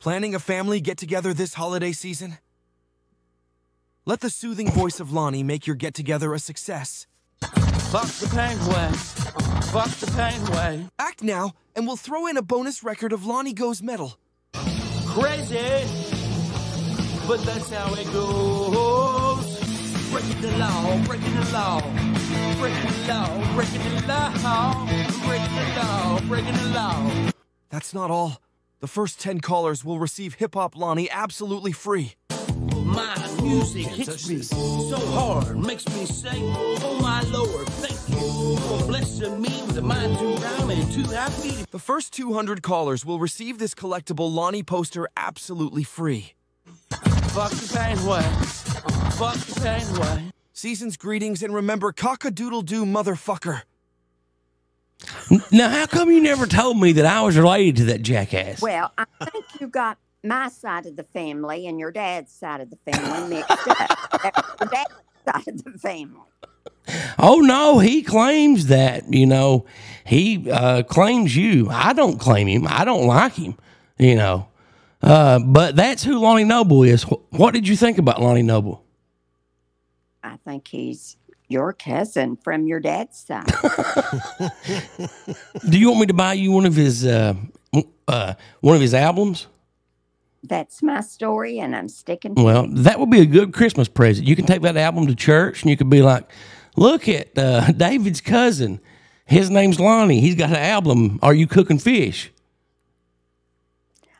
Speaker 2: Planning a family get-together this holiday season? Let the soothing voice of Lonnie make your get-together a success.
Speaker 4: Fuck the pain away. Fuck the pain away.
Speaker 2: Act now, and we'll throw in a bonus record of Lonnie Goes Metal.
Speaker 4: Crazy, but that's how it goes. Breaking the law, breaking the law, breaking the law, breaking the law, breaking the law, breaking the law.
Speaker 2: That's not all. The first 10 callers will receive Hip Hop Lonnie absolutely free.
Speaker 4: My music hits me so hard, makes me say, Oh my Lord, thank you for blessing me with a mind to rhyme and to have feet.
Speaker 2: The first 200 callers will receive this collectible Lonnie poster absolutely free.
Speaker 4: Fuck the pain away. Fuck the pain away.
Speaker 2: Season's greetings and remember cock-a-doodle-doo motherfucker.
Speaker 4: Now, how come you never told me that I was related to that jackass?
Speaker 5: Well, I think you got my side of the family and your dad's side of the family mixed up. Your dad's side of the family.
Speaker 4: Oh no, he claims that, you know, he uh, claims you. I don't claim him. I don't like him, you know. Uh, but that's who Lonnie Noble is. What did you think about Lonnie Noble?
Speaker 5: I think he's your cousin from your dad's side.
Speaker 4: Do you want me to buy you one of his uh, uh, one of his albums?
Speaker 5: That's my story, and I'm sticking to
Speaker 4: Well,
Speaker 5: it.
Speaker 4: that would be a good Christmas present. You can take that album to church and you could be like, "Look at uh, David's cousin. His name's Lonnie. He's got an album. Are you cooking fish?"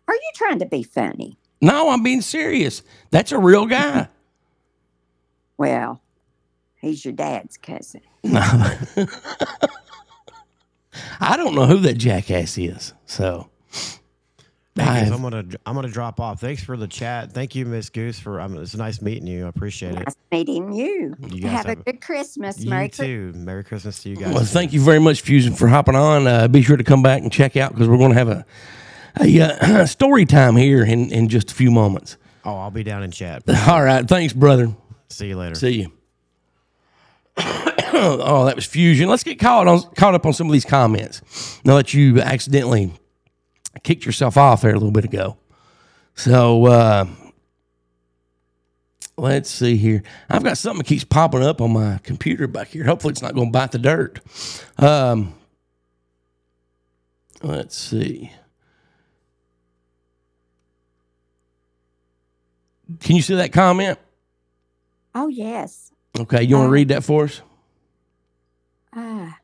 Speaker 5: Are you trying to be funny?
Speaker 4: No, I'm being serious. That's a real guy.
Speaker 5: Well, he's your dad's cousin.
Speaker 4: I don't know who that jackass is. So
Speaker 7: Thank
Speaker 4: I
Speaker 7: you.
Speaker 4: have-
Speaker 7: I'm gonna I'm gonna drop off. Thanks for the chat. Thank you, Miss Goose, for um, it's nice meeting you. I appreciate it.
Speaker 5: Nice meeting you.
Speaker 7: You guys
Speaker 5: have,
Speaker 7: have
Speaker 5: a
Speaker 7: a-
Speaker 5: good Christmas.
Speaker 7: You
Speaker 5: Merry Christmas.
Speaker 7: too. Merry Christmas to you guys.
Speaker 4: well, thank you very much, Fusion, for hopping on. Uh, be sure to come back and check out because we're going to have a a uh, story time here in in just a few moments.
Speaker 7: Oh, I'll be down in chat.
Speaker 4: All right, thanks, brother.
Speaker 7: See you later.
Speaker 4: See you. oh, that was Fusion. Let's get caught on caught up on some of these comments. Now that you accidentally kicked yourself off there a little bit ago. So uh, let's see here. I've got something that keeps popping up on my computer back here. Hopefully, it's not going to bite the dirt. Um, let's see. Can you see that comment?
Speaker 5: Oh yes.
Speaker 4: Okay, you want to
Speaker 5: Uh,
Speaker 4: read that for us?
Speaker 5: Ah.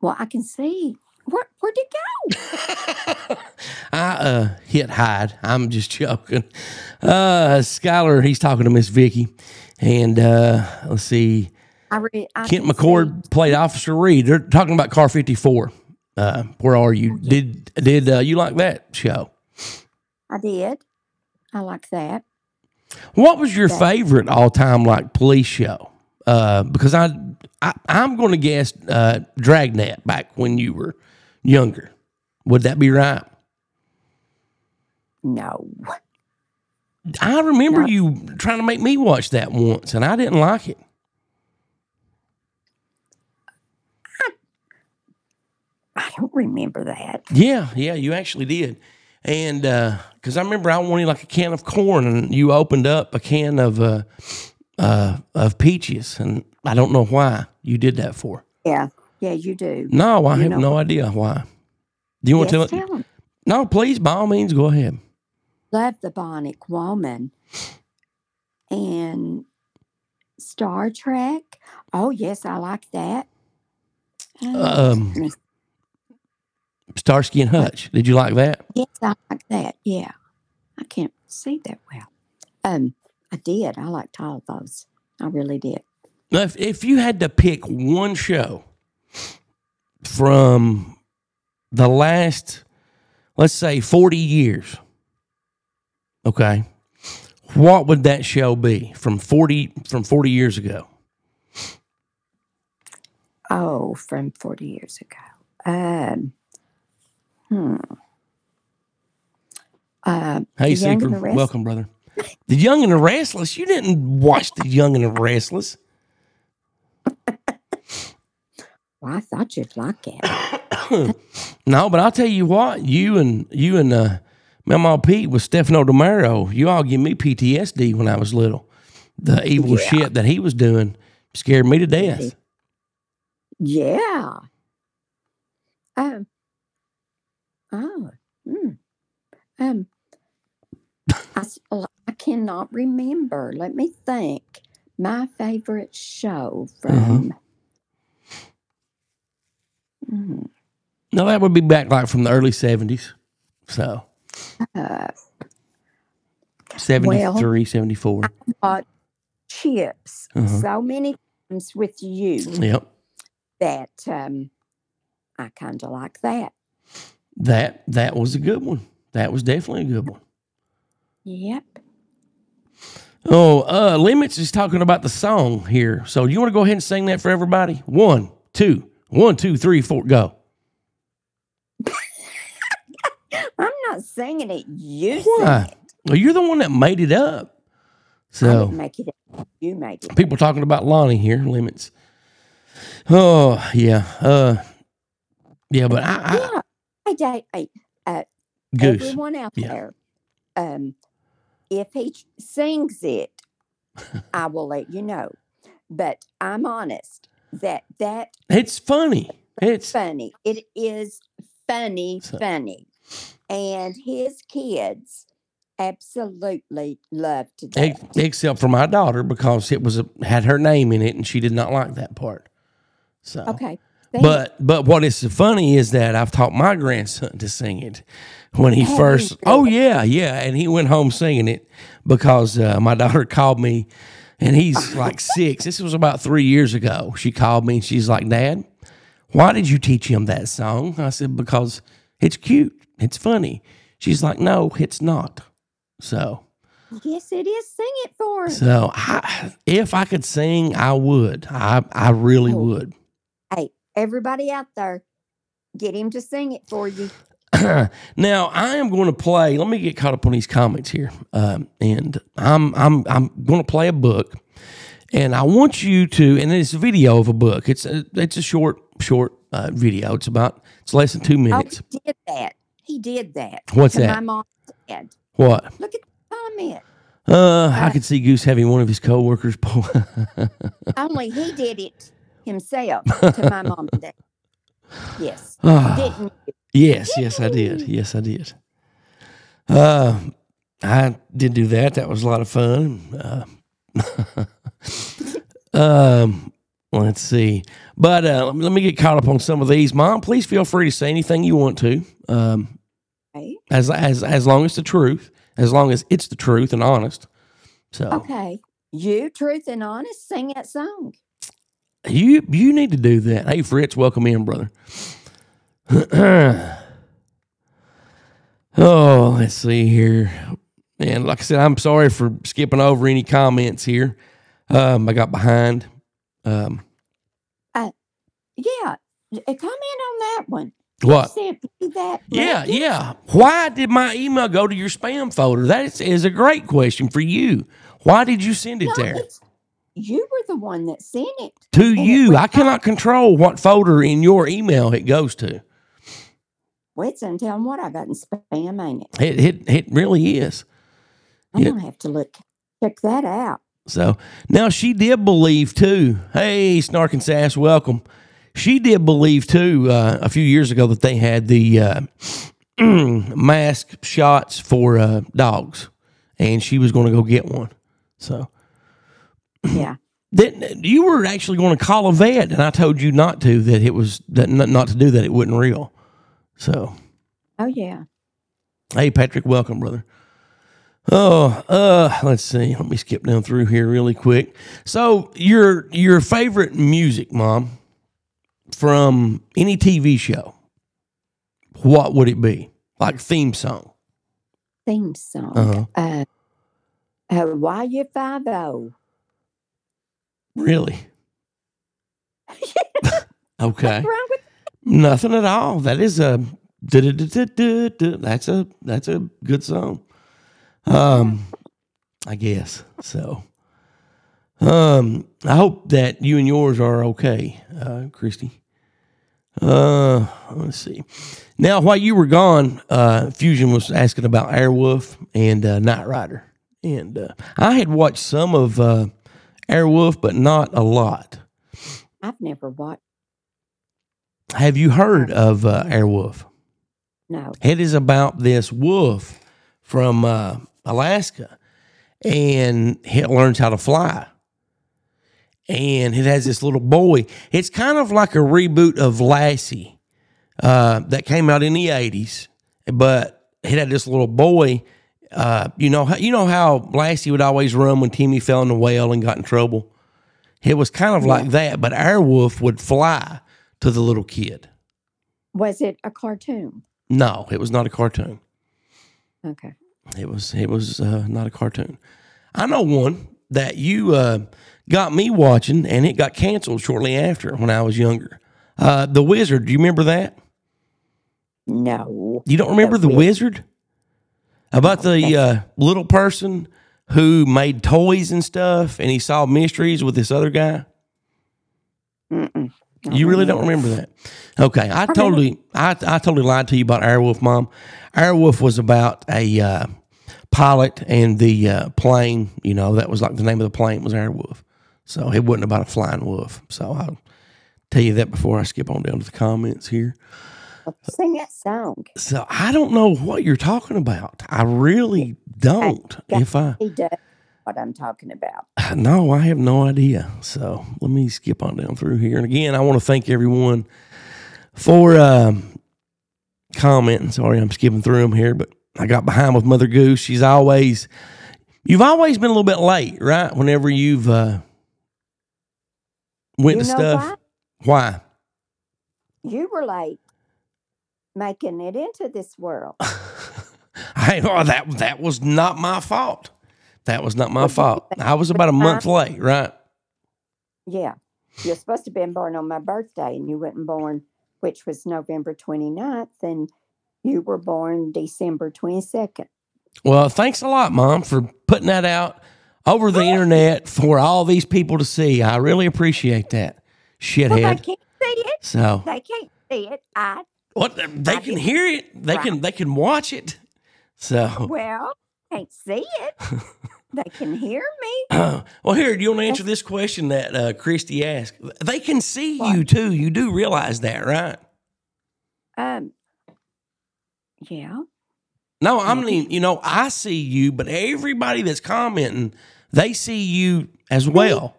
Speaker 5: Well, I can see. Where where'd it go?
Speaker 4: I uh, hit hide. I'm just joking. Uh, Skylar, he's talking to Miss Vicky, and uh, let's see.
Speaker 5: I read. I
Speaker 4: Kent McCord played Officer Reed. They're talking about Car 54. Uh, where are you? Did did uh, you like that show?
Speaker 5: I did. I like that.
Speaker 4: What was your
Speaker 5: Yeah.
Speaker 4: favorite all time like police show? Uh, because I, I I'm going to guess uh, Dragnet back when you were younger. Would that be right?
Speaker 5: No.
Speaker 4: I remember
Speaker 5: No.
Speaker 4: you trying to make me watch that once, and I didn't like it.
Speaker 5: I don't remember that.
Speaker 4: Yeah, yeah, you actually did. And because I remember I wanted like a can of corn, and you opened up a can of uh, uh, of peaches, and I don't know why you did that for.
Speaker 5: Yeah. Yeah, you do.
Speaker 4: No, I
Speaker 5: You
Speaker 4: have
Speaker 5: know-
Speaker 4: no idea why. Do you want
Speaker 5: yes,
Speaker 4: to tell it?
Speaker 5: tell 'em.
Speaker 4: No, please, by all means, go ahead.
Speaker 5: Love the Bionic Woman. And Star Trek. Oh yes, I like that. Uh,
Speaker 4: Um, Starsky and Hutch. Did you like that?
Speaker 5: yes, I like that. Yeah. I can't see that well. Um, I did. I liked all of those. I really did.
Speaker 4: Now, If if you had to pick one show from the last, let's say, forty years, okay, what would that show be from forty from forty years ago?
Speaker 5: Oh, from 40 years ago. Um, hmm. Uh,
Speaker 4: Hey, Seeker, welcome, brother. The Young and the Restless. You didn't watch The Young and the Restless.
Speaker 5: well, I thought you'd like it.
Speaker 4: No, but I'll tell you what, you and you and uh Mama Pete with Stefano DiMera, you all give me PTSD when I was little. The evil
Speaker 5: Yeah.
Speaker 4: shit that he was doing scared me to death.
Speaker 5: Yeah. Um. Oh. Hmm. Um. I, I cannot remember. Let me think. My favorite show from. Hmm,
Speaker 4: No, that would be back like from the early seventies. So
Speaker 5: uh,
Speaker 4: 73, 74.
Speaker 5: uh, CHiPs
Speaker 4: Uh-huh.
Speaker 5: so many times with you
Speaker 4: Yep.
Speaker 5: that um, I kind of like that.
Speaker 4: That that was a good one. That was definitely a good one.
Speaker 5: Yep.
Speaker 4: Oh, uh Limits is talking about the song here. So you want to go ahead and sing that for everybody? One, two, one, two, three, four, go.
Speaker 5: I'm not singing it. You
Speaker 4: Why?
Speaker 5: it.
Speaker 4: Well, you're the one that made it up.
Speaker 5: I
Speaker 4: So
Speaker 5: didn't make it. up. You made it.
Speaker 4: people talking about Lonnie here, limits. Oh yeah, uh, yeah, but I, I
Speaker 5: yeah. Hey, Dave, hey, uh,
Speaker 4: goose.
Speaker 5: everyone out
Speaker 4: Yeah.
Speaker 5: there, um, if he sings it, I will let you know. But I'm honest that that
Speaker 4: It's funny. It's
Speaker 5: funny. It is funny,
Speaker 4: So-
Speaker 5: funny, and his kids absolutely loved
Speaker 4: ex- except for my daughter because it was a, had her name in it and she did not like that part. So
Speaker 5: okay,
Speaker 4: But but what is funny is that I've taught my grandson to sing it when he
Speaker 5: Oh,
Speaker 4: first. Oh yeah, yeah, and he went home singing it because uh, my daughter called me, and he's like six. This was about three years ago. She called me and she's like, "Dad, why did you teach him that song?" I said, "Because it's cute, it's funny." She's like, "No, it's not." So
Speaker 5: yes, it is. Sing it for him.
Speaker 4: so I, if I could sing, I would. I I really
Speaker 5: Oh.
Speaker 4: would.
Speaker 5: hey, everybody out there, get him to sing it for you.
Speaker 4: now I am going to play. Let me get caught up on these comments here, um, and I'm I'm I'm going to play a book, and I want you to. And it's a video of a book. It's a it's a short short uh, video. It's about it's less than two minutes.
Speaker 5: he did that. He did that.
Speaker 4: What's that?
Speaker 5: My mom's dad.
Speaker 4: What?
Speaker 5: Look at the comment.
Speaker 4: Uh, I could see Goose having one of his coworkers pull.
Speaker 5: Only he did it himself to my mom and dad. Yes.
Speaker 4: Ah.
Speaker 5: Didn't you?
Speaker 4: yes, yes, I did. Yes, I did. Uh, I did do that. That was a lot of fun. Uh, um, let's see. But uh, let me get caught up on some of these. Mom, please feel free to say anything you want to. Um,
Speaker 5: Right.
Speaker 4: as as as long as the truth, as long as it's the truth and honest. So
Speaker 5: Okay. You, truth and honest, sing that song.
Speaker 4: You you need to do that. Hey Fritz, welcome in, brother. oh, let's see here. And like I said, I'm sorry for skipping over any comments here. Um, I got behind. Um,
Speaker 5: Yeah. uh, Comment on that one.
Speaker 4: what?
Speaker 5: That.
Speaker 4: Yeah, yeah. Why did my email go to your spam folder? That is, is a great question for you. Why did you send it
Speaker 5: No,
Speaker 4: there?
Speaker 5: it's- You were the one that sent it.
Speaker 4: To
Speaker 5: and it
Speaker 4: you. I cannot control what folder in your email it goes to.
Speaker 5: Well, it's them what I got in spam, ain't it?
Speaker 4: It it, it really is.
Speaker 5: I'm
Speaker 4: Yeah.
Speaker 5: gonna have to look check that out.
Speaker 4: So now she did believe too. Hey, Snark and Sass, welcome. She did believe too uh, a few years ago that they had the uh, mask shots for uh, dogs, and she was going to go get one. So
Speaker 5: Yeah.
Speaker 4: then you were actually going to call a vet, and I told you not to. That it was that not, not to do that. It wasn't real. So
Speaker 5: Oh yeah.
Speaker 4: Hey, Patrick, welcome, brother. Oh, uh, let's see. Let me skip down through here really quick. So, your your favorite music, mom, from any TV show, what would it be? Like theme song?
Speaker 5: Theme song.
Speaker 4: Uh-huh.
Speaker 5: Uh uh why you five oh?
Speaker 4: Really? okay.
Speaker 5: What's wrong with
Speaker 4: Nothing at all. That is a that's a that's a good song. Um, I guess so. Um, I hope that you and yours are okay, uh, Christy. Uh, let's see. Now, while you were gone, uh, Fusion was asking about Airwolf and uh, Knight Rider, and uh, I had watched some of uh, Airwolf, but not a lot.
Speaker 5: I've never watched
Speaker 4: Have you heard of uh, Airwolf?
Speaker 5: no.
Speaker 4: It is about this wolf from uh, Alaska, and it learns how to fly. And it has this little boy. It's kind of like a reboot of Lassie uh, that came out in the eighties, but it had this little boy. Uh, you know, you know how Lassie would always run when Timmy fell in the well and got in trouble. It was kind of like that, but Airwolf would fly to the little kid.
Speaker 5: Was it a cartoon?
Speaker 4: No, it was not a cartoon.
Speaker 5: Okay.
Speaker 4: It was it was uh, not a cartoon. I know one that you uh, got me watching, and it got canceled shortly after when I was younger. Uh, the Wizard. Do you remember that?
Speaker 5: No.
Speaker 4: You don't remember the,
Speaker 5: The
Speaker 4: Wizard? About the uh, little person who made toys and stuff, and he solved mysteries with this other guy.
Speaker 5: Mm-mm.
Speaker 4: You really don't remember that? Okay, I totally, I, I totally lied to you about Airwolf, Mom. Airwolf was about a uh, pilot and the uh, plane. You know, that was like the name of the plane was Airwolf. So it wasn't about a flying wolf. So I'll tell you that before I skip on down to the comments here.
Speaker 5: Sing that song.
Speaker 4: So I don't know what you're talking about. I really don't.
Speaker 5: Yeah.
Speaker 4: If I
Speaker 5: He does what I'm talking about.
Speaker 4: no, I have no idea. So let me skip on down through here. And again, I want to thank everyone for um, commenting. Sorry, I'm skipping through them here, but I got behind with Mother Goose. She's always, you've always been a little bit late, right? Whenever you've uh, went
Speaker 5: You
Speaker 4: to stuff. Why?
Speaker 5: You were late making it into this world.
Speaker 4: I, oh, that that was not my fault. That was not my fault. I was about a month late, right?
Speaker 5: Yeah. You're supposed to have been born on my birthday and you weren't born, which was November 29th, and you were born December 22nd.
Speaker 4: Well, thanks a lot, Mom, for putting that out over the internet for all these people to see. I really appreciate that,
Speaker 5: Well, they
Speaker 4: shithead.
Speaker 5: can't see it.
Speaker 4: So,
Speaker 5: They can't see it. I,
Speaker 4: what? They can hear it. They can. They can watch it. So,
Speaker 5: well, can't see it. they can hear me.
Speaker 4: well, here, do you want to answer this question that uh, Christy asked? They can see you too. You do realize that, right?
Speaker 5: Um, yeah.
Speaker 4: No, I mean, you know, I see you, but everybody that's commenting, they see you as well.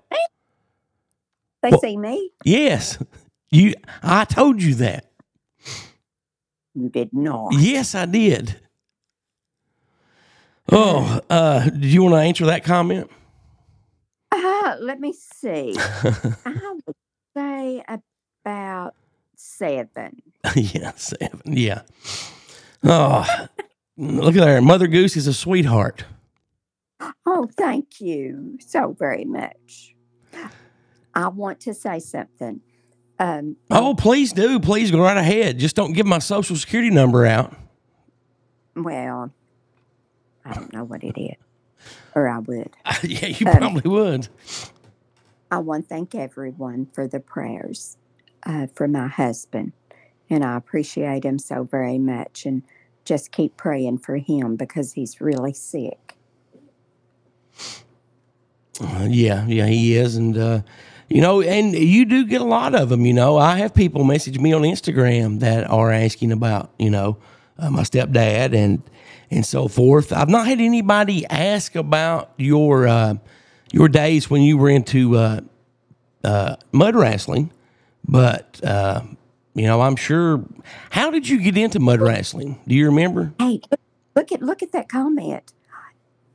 Speaker 5: They
Speaker 4: Well-
Speaker 5: see me.
Speaker 4: Yes. You I told you that.
Speaker 5: You did not.
Speaker 4: Yes, I did. Oh, uh, did you want to answer that comment?
Speaker 5: Uh, let me see. I would say about seven.
Speaker 4: yeah, seven. Yeah. Oh, look at there. Mother Goose is a sweetheart.
Speaker 5: Oh, thank you so very much. I want to say something. Um,
Speaker 4: Oh, please do. Please go right ahead. Just don't give my social security number out.
Speaker 5: well, I don't know what it is, or I would.
Speaker 4: yeah, you
Speaker 5: Um,
Speaker 4: probably would.
Speaker 5: I want to thank everyone for the prayers uh, for my husband, and I appreciate him so very much. And just keep praying for him because he's really sick.
Speaker 4: Uh, yeah, yeah, he is, and uh, you know, and you do get a lot of them. You know, I have people message me on Instagram that are asking about, you know, uh, my stepdad and and so forth. I've not had anybody ask about your uh, your days when you were into uh, uh, mud wrestling, but uh, you know, I'm sure. How did you get into mud wrestling? Do you remember?
Speaker 5: Hey, look, look at look at that comment.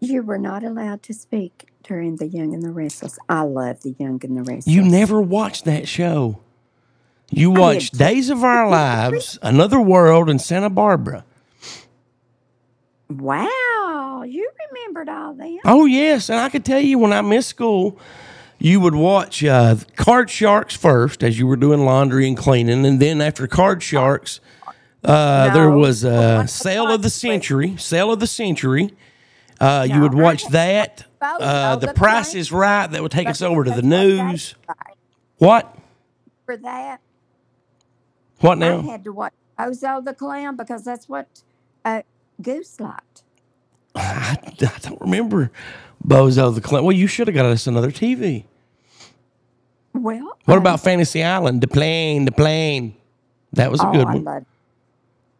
Speaker 5: You were not allowed to speak during the Young and the Restless. I love the Young and the Restless.
Speaker 4: You never watched that show. You watched. Days of Our Lives, Another World, and Santa Barbara.
Speaker 5: Wow, you remembered all that.
Speaker 4: Oh yes, and I could tell you when I missed school, you would watch uh, Card Sharks first as you were doing laundry and cleaning, and then after Card Sharks, uh, there was uh, Sale of the Century. Sale of the Century. Uh, you would watch that. Uh, the Price is Right. That would take us over to the
Speaker 5: That's what they
Speaker 4: news. What?
Speaker 5: For that,
Speaker 4: What now?
Speaker 5: I had to watch Bozo the Clown because that's what uh, Goose liked.
Speaker 4: I, I don't remember Bozo the Clown. Well, you should have got us another TV.
Speaker 5: Well,
Speaker 4: What about Fantasy Island? The plane, the plane. That was a
Speaker 5: oh,
Speaker 4: good
Speaker 5: I
Speaker 4: one.
Speaker 5: love.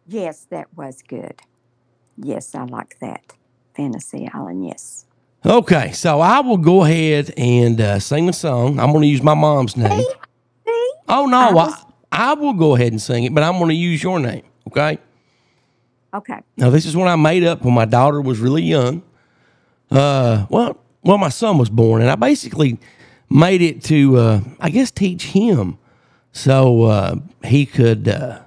Speaker 5: Yes, that was good. Yes, I like that. Fantasy Island. Yes.
Speaker 4: Okay, so I will go ahead and uh, sing the song. I'm going to use my mom's name.
Speaker 5: See,
Speaker 4: Oh no,
Speaker 5: I
Speaker 4: I,
Speaker 5: was-
Speaker 4: I, will go ahead and sing it, but I'm going to use your name. Okay.
Speaker 5: okay.
Speaker 4: Now this is one I made up when my daughter was really young. Uh, well, well, my son was born, and I basically made it to, uh, I guess, teach him so uh, he could uh,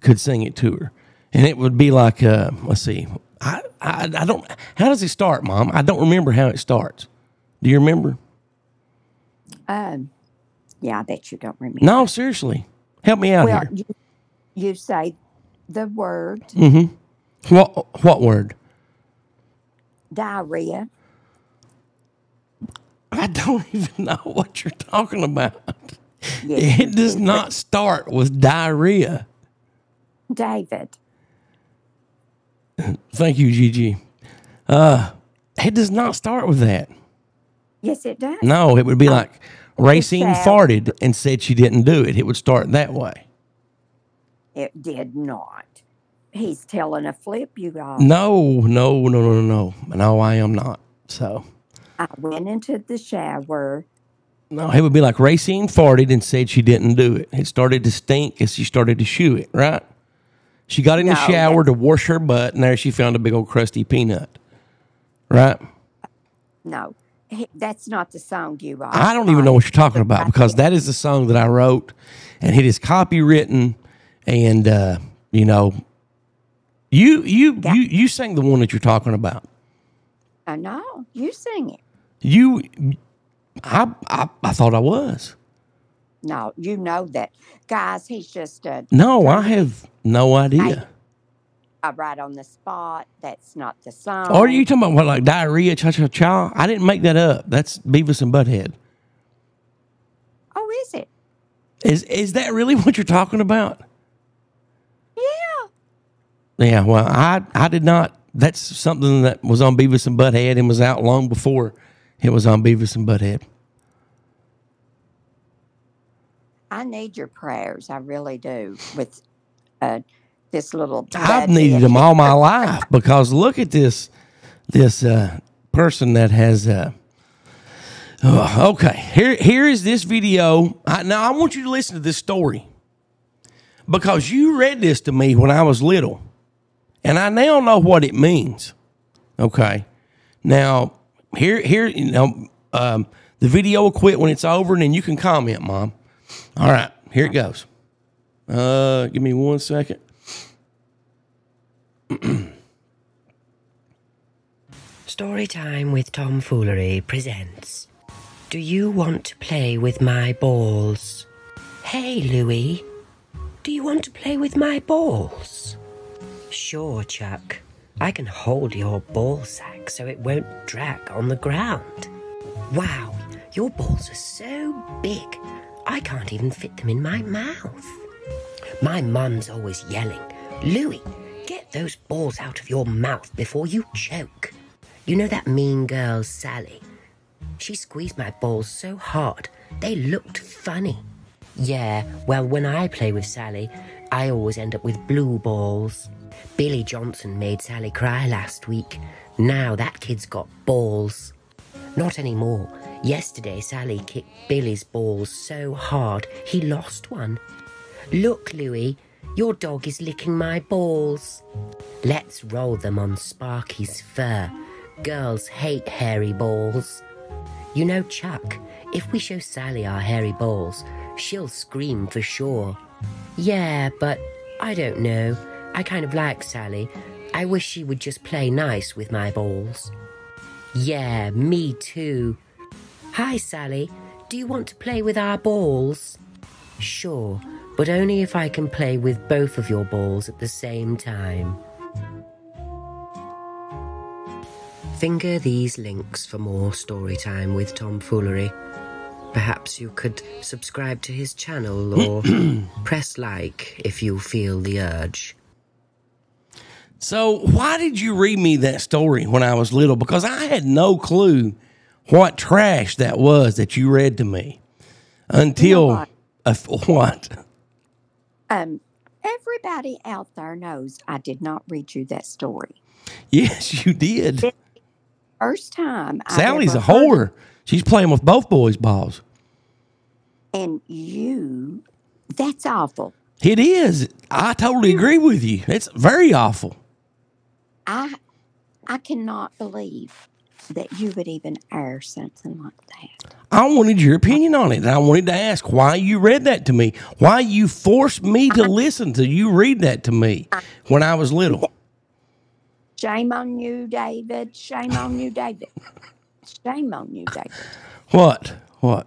Speaker 4: could sing it to her, and it would be like, uh, let's see, I, I I don't. How does it start, Mom? I don't remember how it starts. Do you remember?
Speaker 5: Um, yeah, I bet you don't remember.
Speaker 4: No, seriously, help me out
Speaker 5: Well,
Speaker 4: here.
Speaker 5: you, you say the word
Speaker 4: Mm-hmm. What what word?
Speaker 5: diarrhea.
Speaker 4: I don't even know what you're talking about.
Speaker 5: Yes,
Speaker 4: It does not start with diarrhea.
Speaker 5: David.
Speaker 4: Thank you, Gigi. Uh, it does not start with that.
Speaker 5: Yes, it does.
Speaker 4: No, it would be like Racine farted and said she didn't do it. It would start that way.
Speaker 5: It did not. He's telling a flip, you guys.
Speaker 4: No, no, no, no, no, no. No, I am not. So,
Speaker 5: I went into the shower.
Speaker 4: no, it would be like Racine farted and said she didn't do it. It started to stink as she started to shoo it, right? She got in the
Speaker 5: No,
Speaker 4: shower to wash her butt, and there she found a big old crusty peanut, right?
Speaker 5: No, he, that's not the song you are.
Speaker 4: I don't even know what you're talking about because that is the song that I wrote, and it is copywritten, and uh, you know, you you you you sang the one that you're talking about.
Speaker 5: I know. You sing it.
Speaker 4: You, I I, I thought I was.
Speaker 5: No, you know that. Guys, he's just a,
Speaker 4: No, I have no idea.
Speaker 5: I right on the spot. That's not the song.
Speaker 4: Or are you talking about what like diarrhea, cha cha cha? I didn't make that up. That's Beavis and Butthead.
Speaker 5: Oh, is it?
Speaker 4: Is is that really what you're talking about?
Speaker 5: Yeah.
Speaker 4: Yeah. Well, I I did not That's something that was on Beavis and Butthead and was out long before it was on Beavis and Butthead.
Speaker 5: I need your prayers. I really do. With uh, this little.
Speaker 4: I've needed them all my life because look at this this uh, person that has. Uh, oh, okay, here here is this video. I, now I want you to listen to this story because you read this to me when I was little, and I now know what it means. Okay, now here here you know um, the video will quit when it's over, and then you can comment, Mom. All right, here it goes. Uh, give me one second.
Speaker 8: Story Time with Tom Foolery presents Do you want to play with my balls? Hey, Louie. Do you want to play with my balls? Sure, Chuck. I can hold your ball sack so it won't drag on the ground. Wow, your balls are so big, I can't even fit them in my mouth. My mum's always yelling, Louie, get those balls out of your mouth before you choke. You know that mean girl, Sally? She squeezed my balls so hard, they looked funny. Yeah, well, when I play with Sally, I always end up with blue balls. Billy Johnson made Sally cry last week. Now that kid's got balls. Not anymore. Yesterday, Sally kicked Billy's balls so hard he lost one. Look, Louie, your dog is licking my balls. Let's roll them on Sparky's fur. Girls hate hairy balls. You know, Chuck, if we show Sally our hairy balls, she'll scream for sure. Yeah, but I don't know. I kind of like Sally. I wish she would just play nice with my balls. Yeah, me too. Hi, Sally. Do you want to play with our balls? Sure, but only if I can play with both of your balls at the same time. Finger these links for more story time with tomfoolery. Perhaps you could subscribe to his channel or press like if you feel the urge.
Speaker 4: So, why did you read me that story when I was little? Because I had no clue what trash that was that you read to me until
Speaker 5: what?
Speaker 4: a, what?
Speaker 5: Um, everybody out there knows I did not read you that story.
Speaker 4: Yes, you did.
Speaker 5: First time.
Speaker 4: Sally's a whore. She's playing with both boys' balls.
Speaker 5: And you, that's awful.
Speaker 4: It is. I totally agree with you. It's very awful.
Speaker 5: I, I cannot believe that you would even air something like that.
Speaker 4: I wanted your opinion on it. And I wanted to ask why you read that to me. Why you forced me to uh-huh. listen to you read that to me when I was little.
Speaker 5: Shame on you, David. Shame on you, David. Shame on you, David.
Speaker 4: What? What?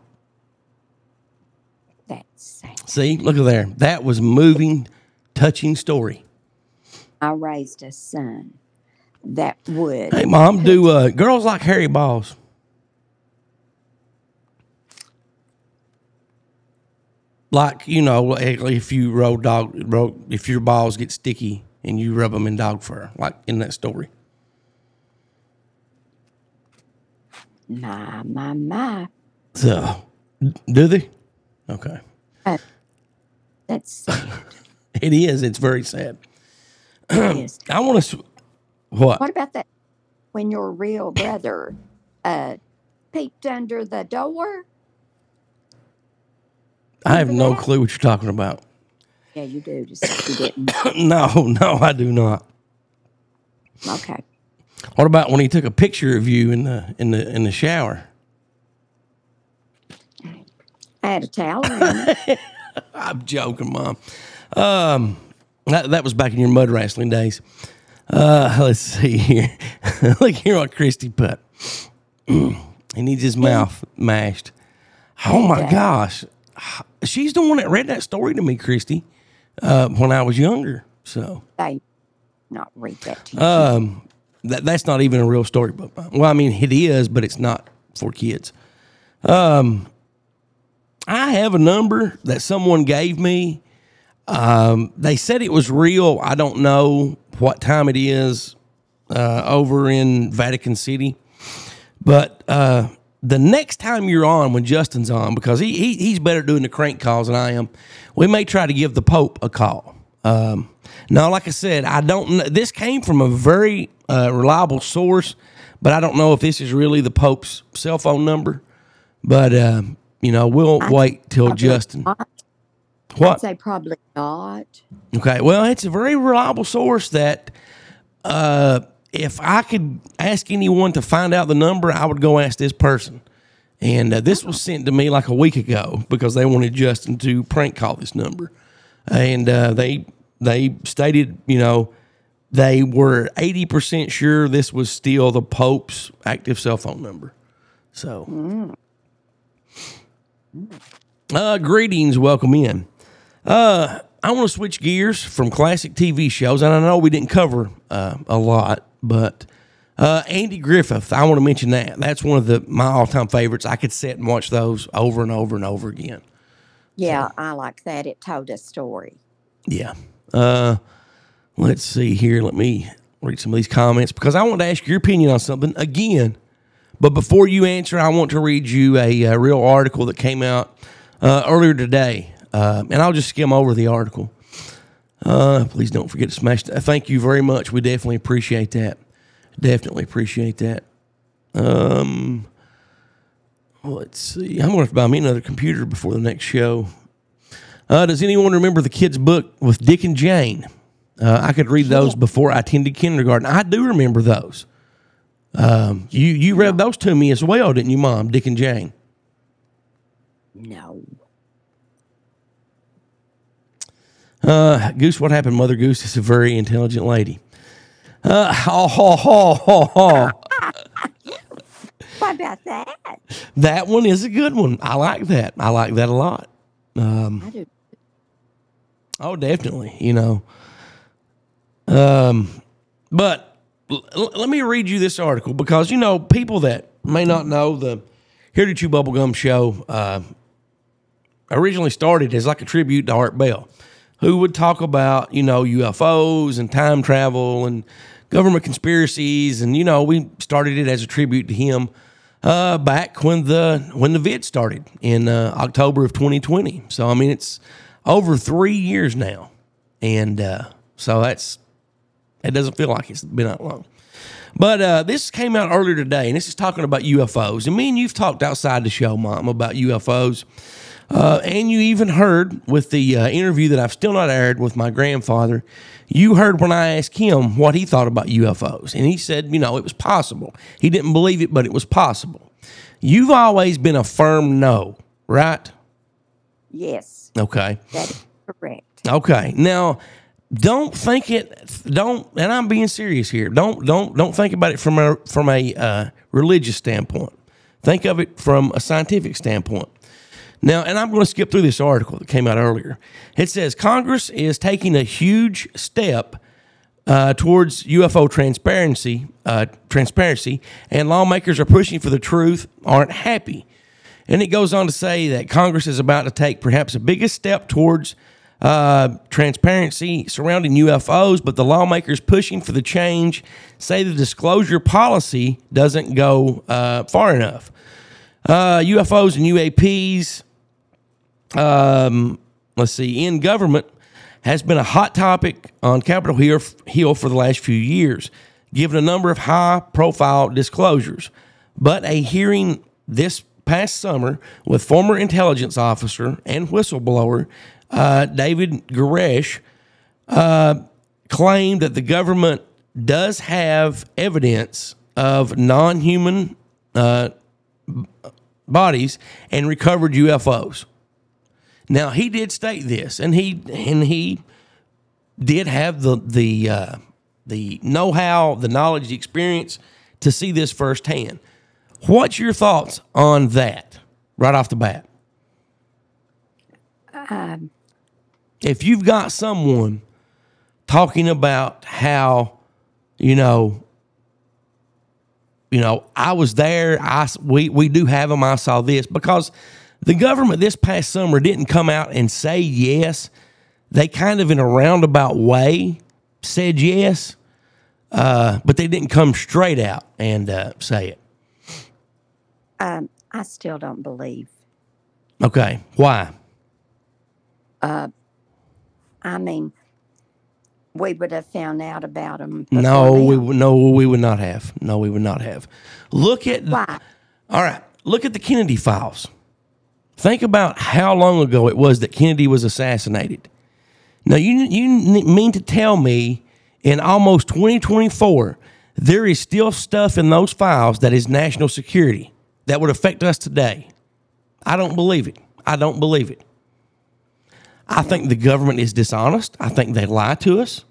Speaker 5: That's sad.
Speaker 4: See, look at there. That was moving, touching story.
Speaker 5: I raised a son that would.
Speaker 4: Hey, mom, do uh, girls like hairy balls? Like you know, if you roll dog, roll, if your balls get sticky and you rub them in dog fur, like in that story.
Speaker 5: My, my, my.
Speaker 4: So, do they? Okay,
Speaker 5: That's
Speaker 4: it is. It's very sad.
Speaker 5: It.
Speaker 4: I want to. What?
Speaker 5: What about that when your real brother uh, peeked under the door?
Speaker 4: I have no clue what you're talking about.
Speaker 5: Yeah, you do. Just you didn't.
Speaker 4: no, no, I do not.
Speaker 5: Okay.
Speaker 4: What about when he took a picture of you in the in the in the shower?
Speaker 5: I had a towel it.
Speaker 4: I'm joking, mom. Um, that that was back in your mud wrestling days. Uh, let's see here. Look here what Christy put. he needs his mouth mashed. Oh my gosh, she's the one that read that story to me, Christy, uh, when I was younger. So
Speaker 5: They not read that to you.
Speaker 4: um, that that's not even a real story, but well, I mean it is, but it's not for kids. Um, I have a number that someone gave me. Um, they said it was real. I don't know what time it is. uh, over in Vatican City. But uh, the next time you're on, when Justin's on, because he, he he's better doing the crank calls than I am, we may try to give the Pope a call. Um, now, like I said, I don't. know. This came from a very uh, reliable source, but I don't know if this is really the Pope's cell phone number. But uh, you know, we'll wait till Justin.
Speaker 5: Not. I'd
Speaker 4: What?
Speaker 5: say probably not.
Speaker 4: Okay. Well, it's a very reliable source that uh, if I could ask anyone to find out the number, I would go ask this person. And uh, this was sent to me like a week ago because they wanted Justin to prank call this number, and uh, they they stated, you know, they were eighty percent sure this was still the Pope's active cell phone number. So, uh, greetings, welcome in. Uh, I want to switch gears from classic TV shows, and I know we didn't cover uh, a lot, but uh, Andy Griffith, I want to mention that. That's one of the my all time favorites. I could sit and watch those over and over and over again.
Speaker 5: Yeah, I like that. It told a story.
Speaker 4: Yeah. Uh, let's see here. Let me read some of these comments because I want to ask your opinion on something again. But before you answer, I want to read you a, uh real article that came out uh, earlier today, uh, and I'll just skim over the article. Uh, please don't forget to smash. That. Thank you very much. We definitely appreciate that. Definitely appreciate that. Um, let's see. I'm going to have to buy me another computer before the next show. Uh, does anyone remember the kids' book with Dick and Jane? Uh, I could read those before I attended kindergarten. I do remember those. Um, you you read those to me as well, didn't you, Mom? Dick and Jane.
Speaker 5: No.
Speaker 4: Uh, Goose, what happened? Mother Goose is a very intelligent lady. Uh, ho, ho, ho, ho, ho.
Speaker 5: What about that?
Speaker 4: That one is a good one. I like that. I like that a lot. Um,
Speaker 5: I do.
Speaker 4: Oh, definitely. You know. Um, but l- l- let me read you this article because you know people that may not know the Here to Chew Bubblegum show uh, originally started as like a tribute to Art Bell, who would talk about you know UFOs and time travel and government conspiracies, and you know we started it as a tribute to him uh, back when the when the vid started in uh, October of 2020. So I mean, it's over three years now, and uh, so that's it. Doesn't feel like it's been that long. But uh, this came out earlier today, and this is talking about UFOs. And me and you've talked outside the show, Mom, about UFOs. Uh, and you even heard with the uh, interview that I've still not aired with my grandfather, you heard when I asked him what he thought about UFOs. And he said, you know, it was possible. He didn't believe it, but it was possible. You've always been a firm no, right?
Speaker 5: Yes,
Speaker 4: Okay.
Speaker 5: that is correct.
Speaker 4: Okay. Now, don't think it. Don't. And I'm being serious here. Don't. Don't. Don't think about it from a from a uh, religious standpoint. Think of it from a scientific standpoint. Now, and I'm going to skip through this article that came out earlier. It says Congress is taking a huge step uh, towards UFO transparency, uh, transparency, and lawmakers are pushing for the truth. Aren't happy. And it goes on to say that Congress is about to take perhaps the biggest step towards uh, transparency surrounding UFOs, but the lawmakers pushing for the change say the disclosure policy doesn't go uh, far enough. Uh, UFOs and UAPs, um, let's see, in government has been a hot topic on Capitol Hill, for the last few years, given a number of high profile disclosures. But a hearing this past summer with former intelligence officer and whistleblower uh, David Grusch uh, claimed that the government does have evidence of non human uh, bodies and recovered UFOs. Now he did state this, and he and he did have the the uh, the know how, the knowledge, the experience to see this firsthand. What's your thoughts on that right off the bat?
Speaker 5: Um,
Speaker 4: If you've got someone talking about how, you know, you know, I was there. I we we do have them. I saw this because the government this past summer didn't come out and say yes. They kind of in a roundabout way said yes. uh, but they didn't come straight out and uh, say it.
Speaker 5: Um, I still don't believe.
Speaker 4: Okay, why?
Speaker 5: I mean, we would have found out about them.
Speaker 4: No, we would no, we would not have. No, we would not have. Look at
Speaker 5: Why?
Speaker 4: All right, look at the Kennedy files. Think about how long ago it was that Kennedy was assassinated. Now, you you mean to tell me in almost 2024 there is still stuff in those files that is national security that would affect us today? I don't believe it. I don't believe it. I think the government is dishonest. I think they lie to us.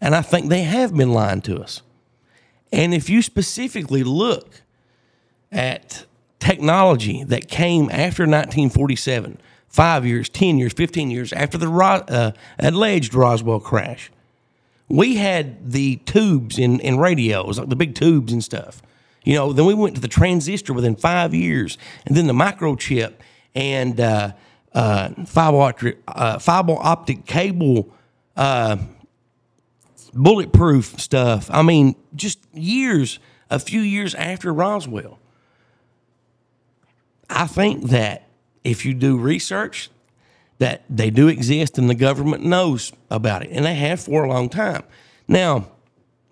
Speaker 4: And I think they have been lying to us. And if you specifically look at technology that came after 1947, five years, 10 years, 15 years after the uh, alleged Roswell crash, we had the tubes in, in radios, like the big tubes and stuff. You know, then we went to the transistor within five years, and then the microchip and uh, uh, fiber, optic, uh, fiber optic cable uh, bulletproof stuff. I mean, just years, a few years after Roswell. I think that if you do research, that they do exist and the government knows about it, and they have for a long time. Now,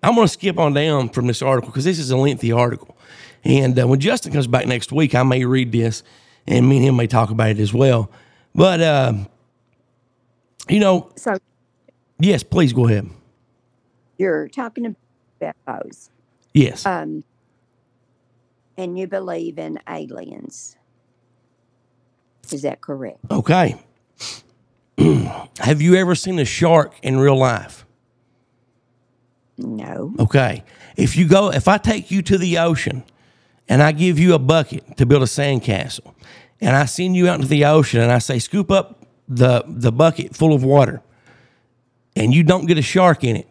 Speaker 4: I'm going to skip on down from this article because this is a lengthy article. And uh, when Justin comes back next week, I may read this, and me and him may talk about it as well. But uh, you know,
Speaker 5: So
Speaker 4: yes, please go ahead.
Speaker 5: you're talking about those,
Speaker 4: Yes,
Speaker 5: um, and you believe in aliens. Is that correct?
Speaker 4: okay. have you ever seen a shark in real life?
Speaker 5: No.
Speaker 4: Okay. If you go, if I take you to the ocean and I give you a bucket to build a sandcastle, and I send you out into the ocean and I say, scoop up the, the bucket full of water, and you don't get a shark in it,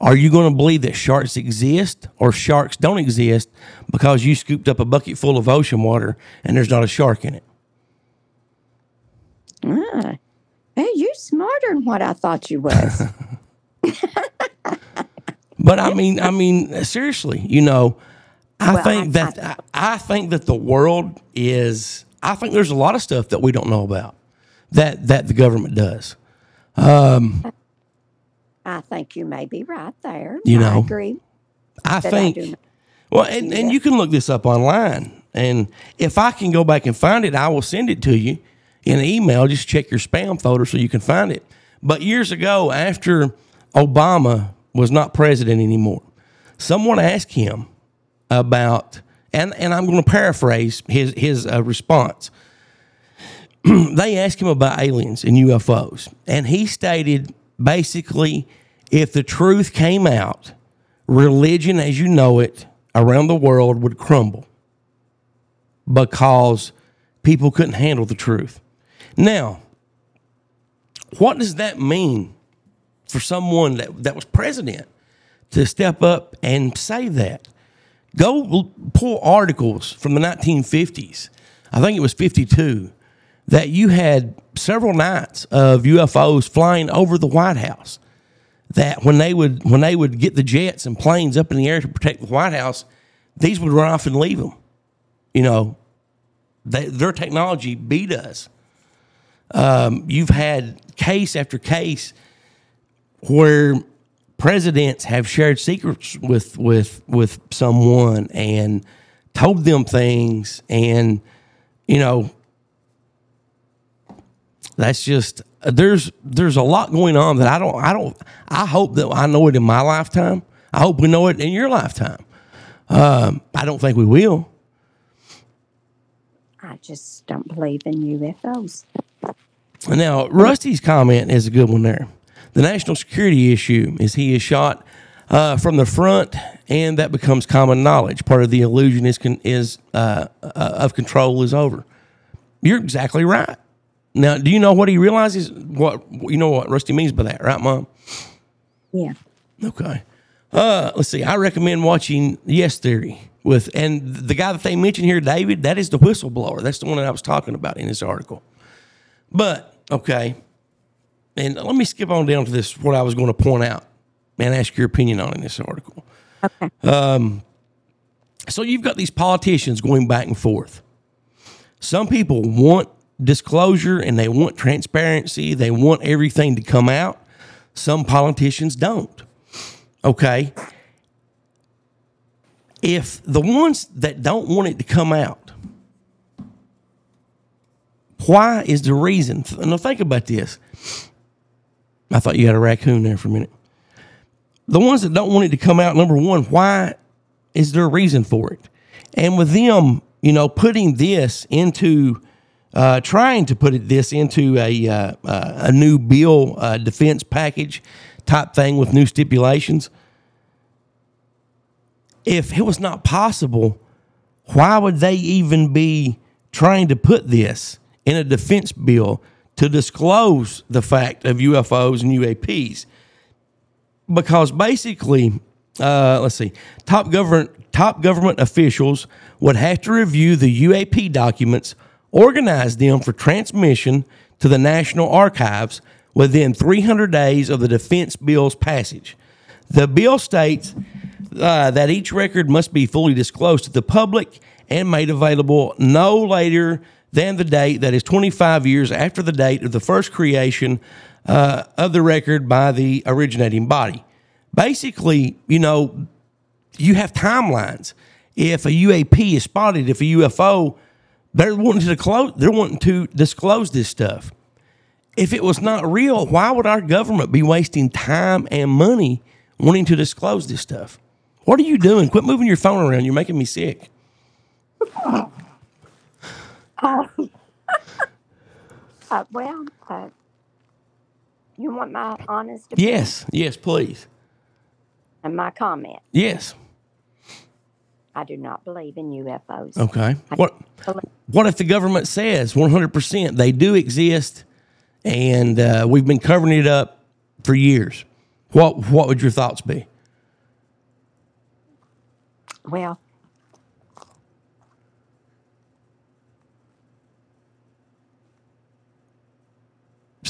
Speaker 4: are you going to believe that sharks exist or sharks don't exist because you scooped up a bucket full of ocean water and there's not a shark in it?
Speaker 5: Ah. Hey, you smarter than what I thought you was.
Speaker 4: But I mean, I mean, seriously, you know, I
Speaker 5: Well,
Speaker 4: think
Speaker 5: I-
Speaker 4: that I, I think that the world is. I think there's a lot of stuff that we don't know about that that the government does.
Speaker 5: I think you may be right there.
Speaker 4: You know,
Speaker 5: agree.
Speaker 4: I
Speaker 5: That I
Speaker 4: think.
Speaker 5: not
Speaker 4: well, and, and you can look this up online, and if I can go back and find it, I will send it to you in an email. Just check your spam folder so you can find it. But years ago, after Obama was not president anymore, someone asked him about, and, and I'm going to paraphrase his his uh, response. they asked him about aliens and UFOs, and he stated basically, if the truth came out, religion as you know it around the world would crumble because people couldn't handle the truth. Now, what does that mean for someone that, that was president to step up and say that? Go pull articles from the 1950s. I think it was 52 that you had several nights of UFOs flying over the White House. That when they would when they would get the jets and planes up in the air to protect the White House, these would run off and leave them. You know, they, their technology beat us. Um, you've had case after case where presidents have shared secrets with with with someone and told them things and you know that's just there's there's a lot going on that I don't I don't I hope that I know it in my lifetime. I hope we know it in your lifetime. Um, I don't think we will.
Speaker 5: I just don't believe in UFOs.
Speaker 4: Now, Rusty's comment is a good one there. The national security issue is he is shot uh, from the front, and that becomes common knowledge. Part of the illusion is con- is uh, uh, of control is over. You're exactly right. Now, do you know what he realizes? What you know what Rusty means by that, right, Mom?
Speaker 5: Yeah.
Speaker 4: Okay. Uh, let's see. I recommend watching Yes Theory with, and the guy that they mentioned here, David, that is the whistleblower. That's the one that I was talking about in this article. But okay, and let me skip on down to this. What I was going to point out and ask your opinion on in this article.
Speaker 5: Okay.
Speaker 4: Um, so you've got these politicians going back and forth. Some people want disclosure and they want transparency. They want everything to come out. Some politicians don't. Okay. If the ones that don't want it to come out, why is the reason? Now think about this. I thought you had a raccoon there for a minute. The ones that don't want it to come out, number one, why is there a reason for it? And with them, you know, putting this into, uh, trying to put this into a uh, uh, a new bill uh, defense package type thing with new stipulations. If it was not possible, why would they even be trying to put this in a defense bill to disclose the fact of UFOs and UAPs? because basically, uh, let's see, top government top government officials would have to review the UAP documents, organize them for transmission to the National Archives within 300 days of the defense bill's passage. The bill states uh, that each record must be fully disclosed to the public and made available no later than the date that is 25 years after the date of the first creation uh, of the record by the originating body. Basically, you know, you have timelines. If a UAP is spotted, if a UFO, they're wanting to disclose, they're wanting to disclose this stuff. If it was not real, why would our government be wasting time and money wanting to disclose this stuff? What are you doing? Quit moving your phone around. You're making me sick.
Speaker 5: Uh, well, uh, you want my honest opinion
Speaker 4: Yes, yes, please.
Speaker 5: and my comment?
Speaker 4: Yes.
Speaker 5: I do not believe in UFOs.
Speaker 4: Okay. What
Speaker 5: believe-
Speaker 4: what if the government says 100% they do exist and uh, we've been covering it up for years? What what would your thoughts be?
Speaker 5: Well,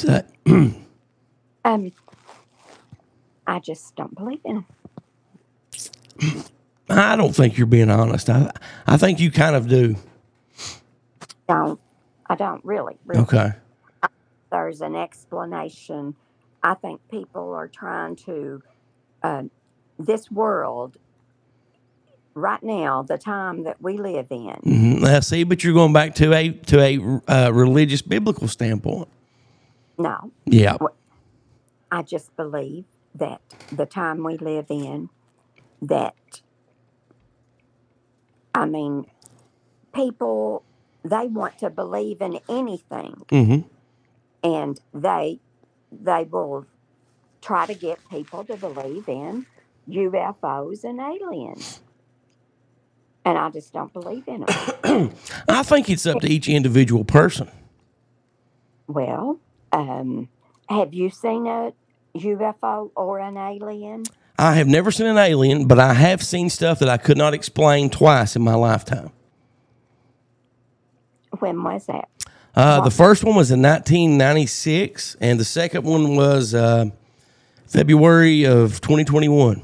Speaker 4: That
Speaker 5: um, I just don't believe in them.
Speaker 4: I don't think you're being honest. I I think you kind of do.
Speaker 5: Don't I don't really. really.
Speaker 4: Okay.
Speaker 5: There's an explanation. I think people are trying to uh, this world right now, the time that we live in.
Speaker 4: hmm Now, see, but you're going back to a to a uh, religious biblical standpoint.
Speaker 5: No,
Speaker 4: Yeah.
Speaker 5: I just believe that the time we live in, that, I mean, people, they want to believe in anything
Speaker 4: hmm
Speaker 5: and they, they will try to get people to believe in UFOs and aliens. And I just don't believe in them.
Speaker 4: I think it's up to each individual person.
Speaker 5: well, um, have you seen a UFO or an alien?
Speaker 4: I have never seen an alien, but I have seen stuff that I could not explain twice in my lifetime.
Speaker 5: When was that?
Speaker 4: Uh, the first one was in 1996, and the second one was uh, February of 2021.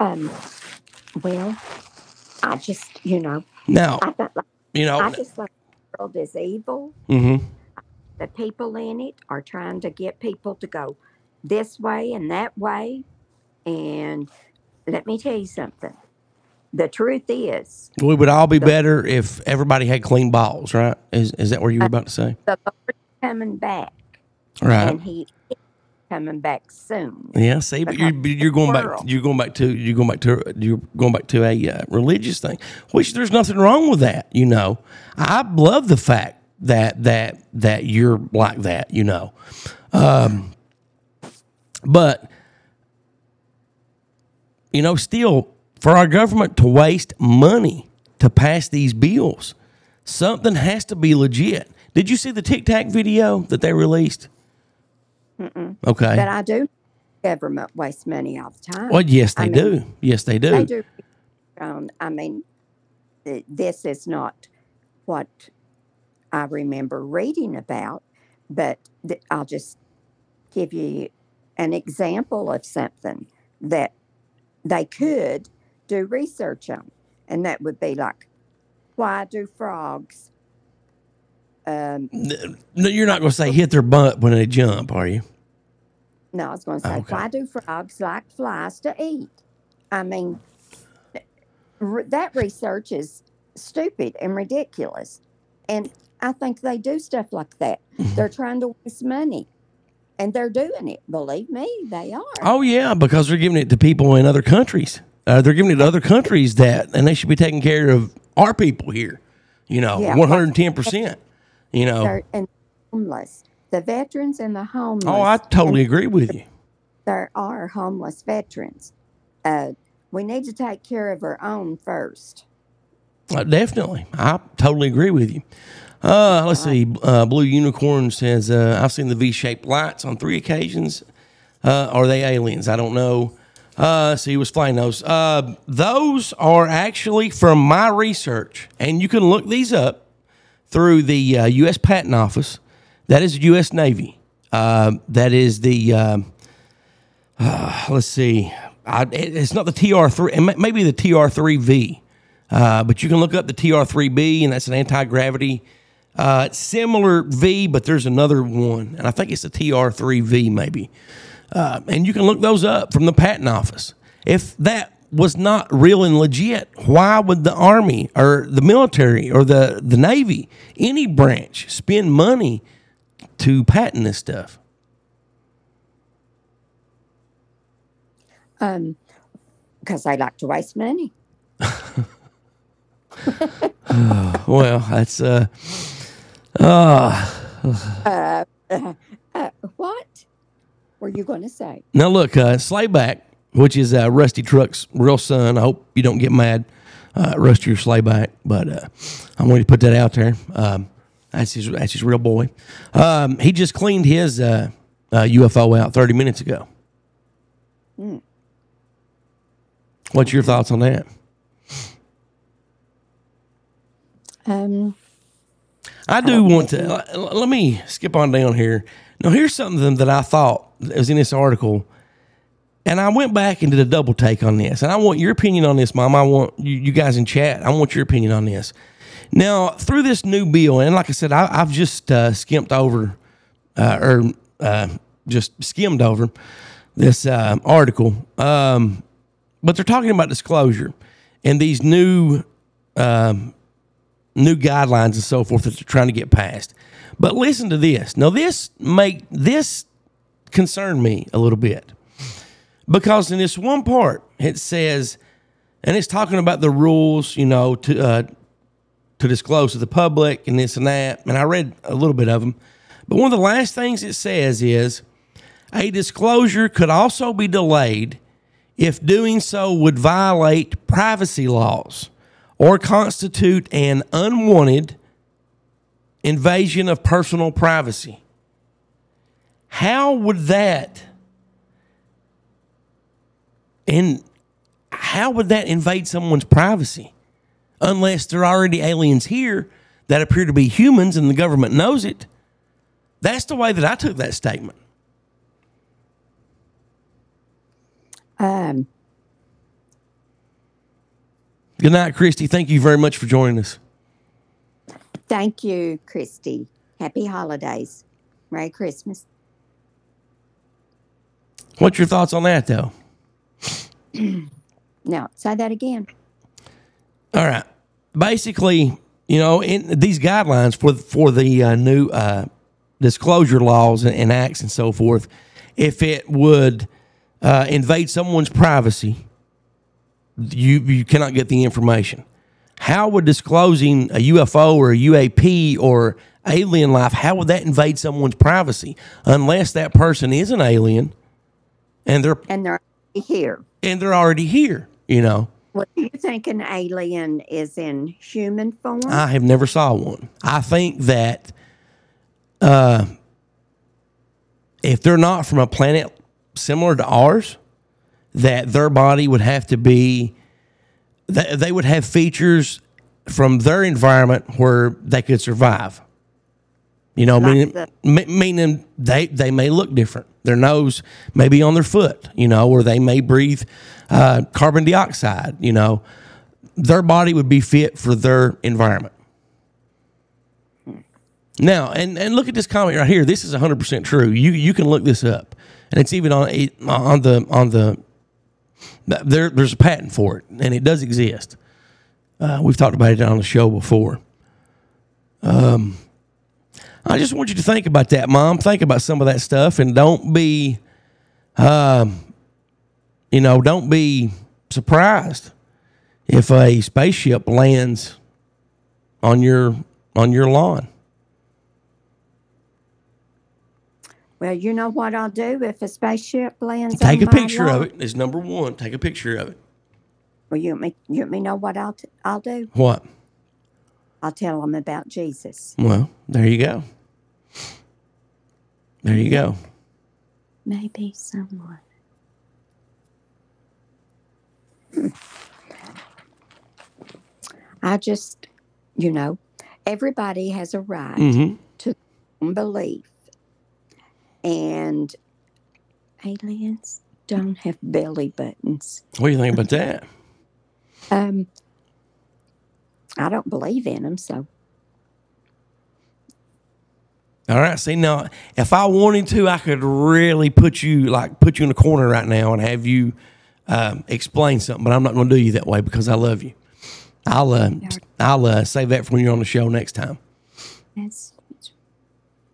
Speaker 5: Um, well, I just, you know,
Speaker 4: Now,
Speaker 5: I like,
Speaker 4: you know,
Speaker 5: I just think the world is evil.
Speaker 4: hmm
Speaker 5: The people in it are trying to get people to go this way and that way. And let me tell you something. The truth is,
Speaker 4: we would all be better if everybody had clean balls, right? Is is that what you were about to say?
Speaker 5: the Lord's coming back,
Speaker 4: Right.
Speaker 5: and He is coming back soon.
Speaker 4: Yeah, see, but you're but you're going back. You're going back to you're going back to you're going back to a uh, religious thing, which there's nothing wrong with that. You know, I love the fact that that that you're like that. You know, um, but you know, still for our government to waste money to pass these bills, something has to be legit. Did you see the Tic Tac video that they released? Okay.
Speaker 5: But I do. Government wastes money all the time.
Speaker 4: Well, yes, they
Speaker 5: I mean,
Speaker 4: do. Yes, they do.
Speaker 5: They do. Um, I mean, this is not what I remember reading about, but th- I'll just give you an example of something that they could do research on. And that would be like, why do frogs? Um,
Speaker 4: no, you're not going to say hit their butt when they jump, are you?
Speaker 5: No, I was going to say,
Speaker 4: okay.
Speaker 5: why do frogs like flies to eat? I mean, that research is stupid and ridiculous. And I think they do stuff like that.
Speaker 4: Mm-hmm.
Speaker 5: they're trying to waste money. And they're doing it. Believe me, they are.
Speaker 4: Oh, yeah, because they're giving it to people in other countries. Uh, they're giving it to other countries that, and they should be taking care of our people here, you know,
Speaker 5: yeah.
Speaker 4: 110%. You know,
Speaker 5: They're, and homeless. The veterans and the homeless.
Speaker 4: oh, I totally agree with you.
Speaker 5: There are homeless veterans. Uh, we need to take care of our own first.
Speaker 4: Uh, definitely, I totally agree with you. Uh, let's see. Uh, Blue Unicorn says, uh, "I've seen the V-shaped lights on three occasions. Uh, are they aliens? I don't know. Uh, see, he was flying those. Uh, those are actually from my research, and you can look these up through the uh, U.S. Patent Office. That is the U.S. Navy. Uh, that is the. um uh, let's see. I, it- it's not the TR3. It may, maybe the TR3V. Uh, but you can look up the TR3B, and that's an anti gravity. Uh, similar V, but there's another one, and I think it's the TR3V maybe. Uh, and you can look those up from the patent office. If that was not real and legit, why would the army or the military or the, the navy, any branch, spend money to patent this stuff?
Speaker 5: Um, because they like to waste money.
Speaker 4: Well, that's uh, uh,
Speaker 5: Uh, uh, uh, what were you going to say?
Speaker 4: Now look, uh, Slayback, which is uh, Rusty Truck's real son. I hope you don't get mad, uh, Rusty sleigh Slayback, but uh, I'm going to put that out there. Um, that's his that's his real boy. Um, he just cleaned his uh, uh, UFO out 30 minutes ago. What's your thoughts on that?
Speaker 5: Um,
Speaker 4: I do want to. l- l- Let me skip on down here. Now, here's something that I thought that was in this article, and I went back and did a double take on this. And I want your opinion on this, Mom. I want you, you guys in chat. I want your opinion on this. Now, through this new bill, and like I said, I, I've just uh, skimmed over, uh, or uh, just skimmed over this uh, article. Um, but they're talking about disclosure and these new um, new guidelines and so forth that they're trying to get passed. But listen to this. Now this make this concern me a little bit. Because in this one part it says and it's talking about the rules, you know, to uh, to disclose to the public and this and that. And I read a little bit of them. But one of the last things it says is a disclosure could also be delayed if doing so would violate privacy laws or constitute an unwanted invasion of personal privacy. How would that and how would that invade someone's privacy unless there are already aliens here that appear to be humans and the government knows it? That's the way that I took that statement.
Speaker 5: um,
Speaker 4: Good night, Christy. Thank you very much for joining us.
Speaker 5: thank you, Christy. Happy holidays. Merry Christmas.
Speaker 4: What's your thoughts on that, though?
Speaker 5: Now, say that again.
Speaker 4: All right. Basically, you know, in these guidelines for for the uh, new uh, disclosure laws and, and acts and so forth, if it would uh, invade someone's privacy, you you cannot get the information. How would disclosing a UFO or a UAP or alien life, how would that invade someone's privacy unless that person is an alien and they're
Speaker 5: And they're here.
Speaker 4: And they're already here, you know?
Speaker 5: Well, do you think an alien is in human form?
Speaker 4: I have never saw one. I think that uh, if they're not from a planet similar to ours, that their body would have to be they would have features from their environment where they could survive. You know,
Speaker 5: Like
Speaker 4: meaning, me- meaning they they may look different. Their nose may be on their foot, you know, or they may breathe uh, carbon dioxide. You know, their body would be fit for their environment. Now, and, and look at this comment right here. This is 100% true. You you can look this up. And it's even on on the on the there there's a patent for it and it does exist. Uh, we've talked about it on the show before. Um I just want you to think about that, mom. Think about some of that stuff and don't be um you know, don't be surprised if a spaceship lands on your on your lawn.
Speaker 5: Well, you know what I'll do if a spaceship lands
Speaker 4: Take a picture of
Speaker 5: lawn?
Speaker 4: it. Is number one. Take a picture of it.
Speaker 5: Well, you want me, you want me know what I'll, t- I'll do?
Speaker 4: What?
Speaker 5: I'll tell them about Jesus.
Speaker 4: Well, there you go. There you go.
Speaker 5: Maybe someone. I just, you know, everybody has a right
Speaker 4: Mhm.
Speaker 5: to belief. And aliens don't have belly buttons.
Speaker 4: What do you think about that?
Speaker 5: Um, I don't believe in them, so
Speaker 4: All right. See now, if I wanted to, I could really put you like put you in a corner right now and have you um, explain something. But I'm not going to do you that way because I love you. I'll uh, I'll uh, save that for when you're on the show next time.
Speaker 5: that's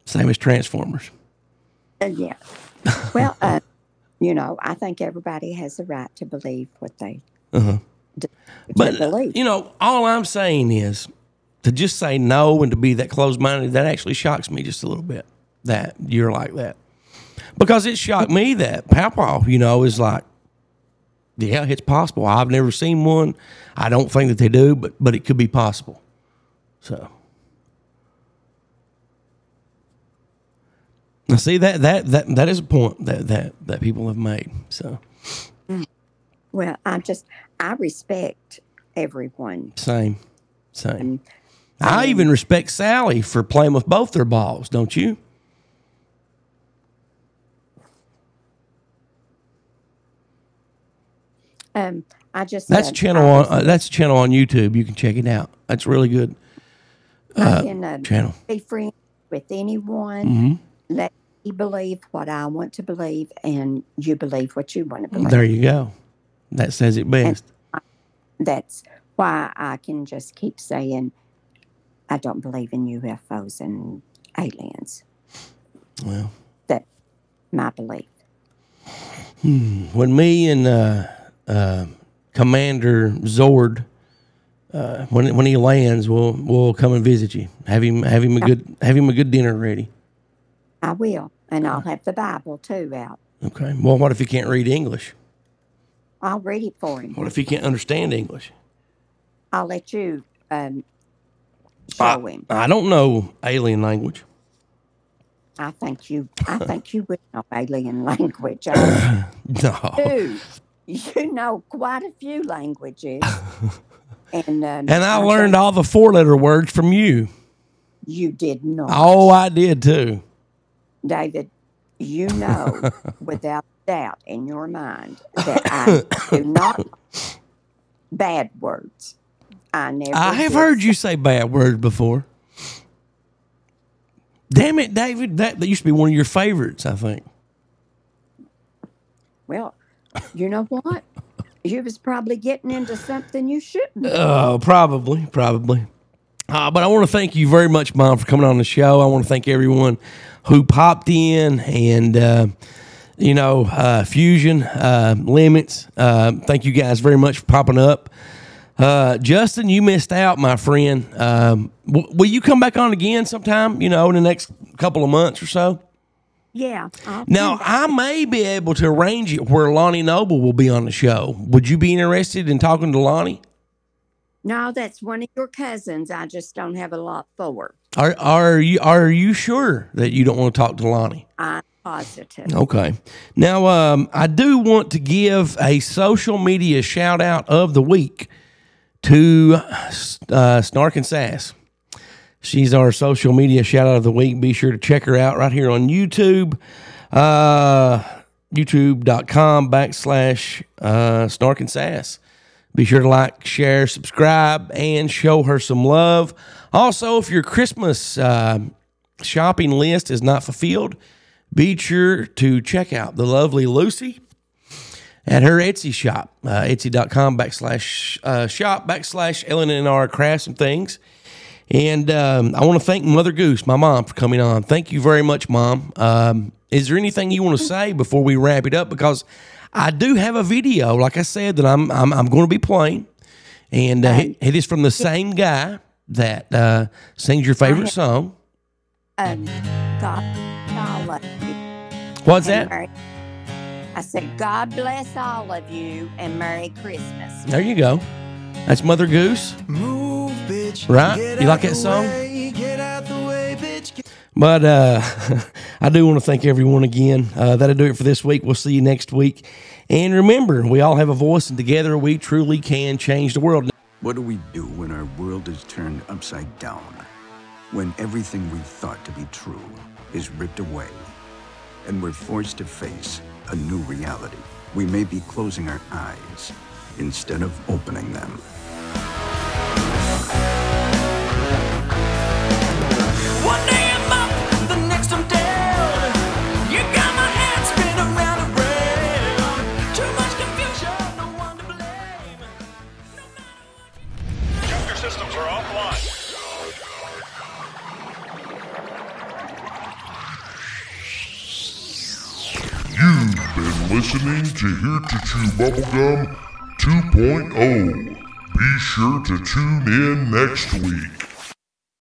Speaker 4: Same as Transformers.
Speaker 5: uh, yeah. Well, uh, you know, I think everybody has the right to believe what they
Speaker 4: Uh-huh. But
Speaker 5: uh,
Speaker 4: you know, all I'm saying is to just say no and to be that closed minded. That actually shocks me just a little bit. That you're like that because it shocked me that Papa, you know, is like, yeah, it's possible. I've never seen one. I don't think that they do, but but it could be possible. So. Now, see that that that that is a point that that that people have made. So
Speaker 5: Well, I'm just I respect everyone.
Speaker 4: same, same. I even respect Sally for playing with both their balls. Don't you?
Speaker 5: Um, I just
Speaker 4: That's a
Speaker 5: uh,
Speaker 4: channel
Speaker 5: I
Speaker 4: on uh, that's a channel on YouTube. You can check it out. That's really good.
Speaker 5: I
Speaker 4: uh,
Speaker 5: can uh,
Speaker 4: channel.
Speaker 5: be friends with anyone.
Speaker 4: Mhm.
Speaker 5: Let me believe what I want to believe, and you believe what you want to believe.
Speaker 4: There you go. That says it best.
Speaker 5: That's why I can just keep saying I don't believe in UFOs and aliens.
Speaker 4: Well,
Speaker 5: That my belief.
Speaker 4: when me and uh, uh, Commander Zord, uh, when when he lands, we'll we'll come and visit you. Have him have him a good have him a good dinner ready.
Speaker 5: I will, and I'll have the Bible too out.
Speaker 4: Okay. Well, what if he can't read English?
Speaker 5: I'll read it for him.
Speaker 4: What if he can't understand English?
Speaker 5: I'll let you um, show
Speaker 4: I,
Speaker 5: him.
Speaker 4: I don't know alien language.
Speaker 5: I think you. I think you would know alien language. I
Speaker 4: No.
Speaker 5: do. You know quite a few languages, and um,
Speaker 4: And I
Speaker 5: I
Speaker 4: learned all the four letter words from you.
Speaker 5: you did not.
Speaker 4: Oh, I did too.
Speaker 5: David, you know without doubt in your mind that I do not bad words. I never.
Speaker 4: I have heard you say bad words before. Damn it, David. That, that used to be one of your favorites, I think.
Speaker 5: Well, you know what? You was probably getting into something you shouldn't.
Speaker 4: Oh, probably, probably. Uh, but I want to thank you very much, Mom, for coming on the show. I want to thank everyone who popped in and, uh, you know, uh, Fusion, uh, Limits. Uh, thank you guys very much for popping up. Uh, Justin, you missed out, my friend. Um, w- will you come back on again sometime, you know, in the next couple of months or so?
Speaker 5: Yeah. I'll
Speaker 4: Now, I may be able to arrange it where Lonnie Noble will be on the show. Would you be interested in talking to Lonnie?
Speaker 5: No, that's one of your cousins. I just don't have a lot for.
Speaker 4: Are are you are you sure that you don't want to talk to Lonnie?
Speaker 5: I'm positive.
Speaker 4: Okay. Now, um, I do want to give a social media shout out of the week to uh, Snark and Sass. She's our social media shout out of the week. Be sure to check her out right here on YouTube. Uh, YouTube.com backslash uh, Snark and Sass. Be sure to like, share, subscribe, and show her some love. Also, if your Christmas uh, shopping list is not fulfilled, be sure to check out the lovely Lucy at her Etsy shop, uh, etsy.com backslash uh, shop backslash LNNR crafts and things. And um, I want to thank Mother Goose, my mom, for coming on. Thank you very much, Mom. Um, is there anything you want to say before we wrap it up? Because I do have a video, like I said, that I'm I'm, I'm going to be playing, and uh, it, it is from the same guy that uh, sings your favorite song.
Speaker 5: Um, God, all of you.
Speaker 4: What's that?
Speaker 5: Merry- I said, God bless all of you and Merry Christmas.
Speaker 4: There you go. That's Mother Goose. bitch Right? You like that song? But uh, I do want to thank everyone again. Uh, that'll do it for this week. We'll see you next week. And remember, we all have a voice, and together we truly can change the world.
Speaker 9: What do we do when our world is turned upside down? When everything we thought to be true is ripped away, and we're forced to face a new reality? We may be closing our eyes instead of opening them.
Speaker 10: You've been listening to Here to Chew Bubblegum 2.0. Be sure to tune in next week.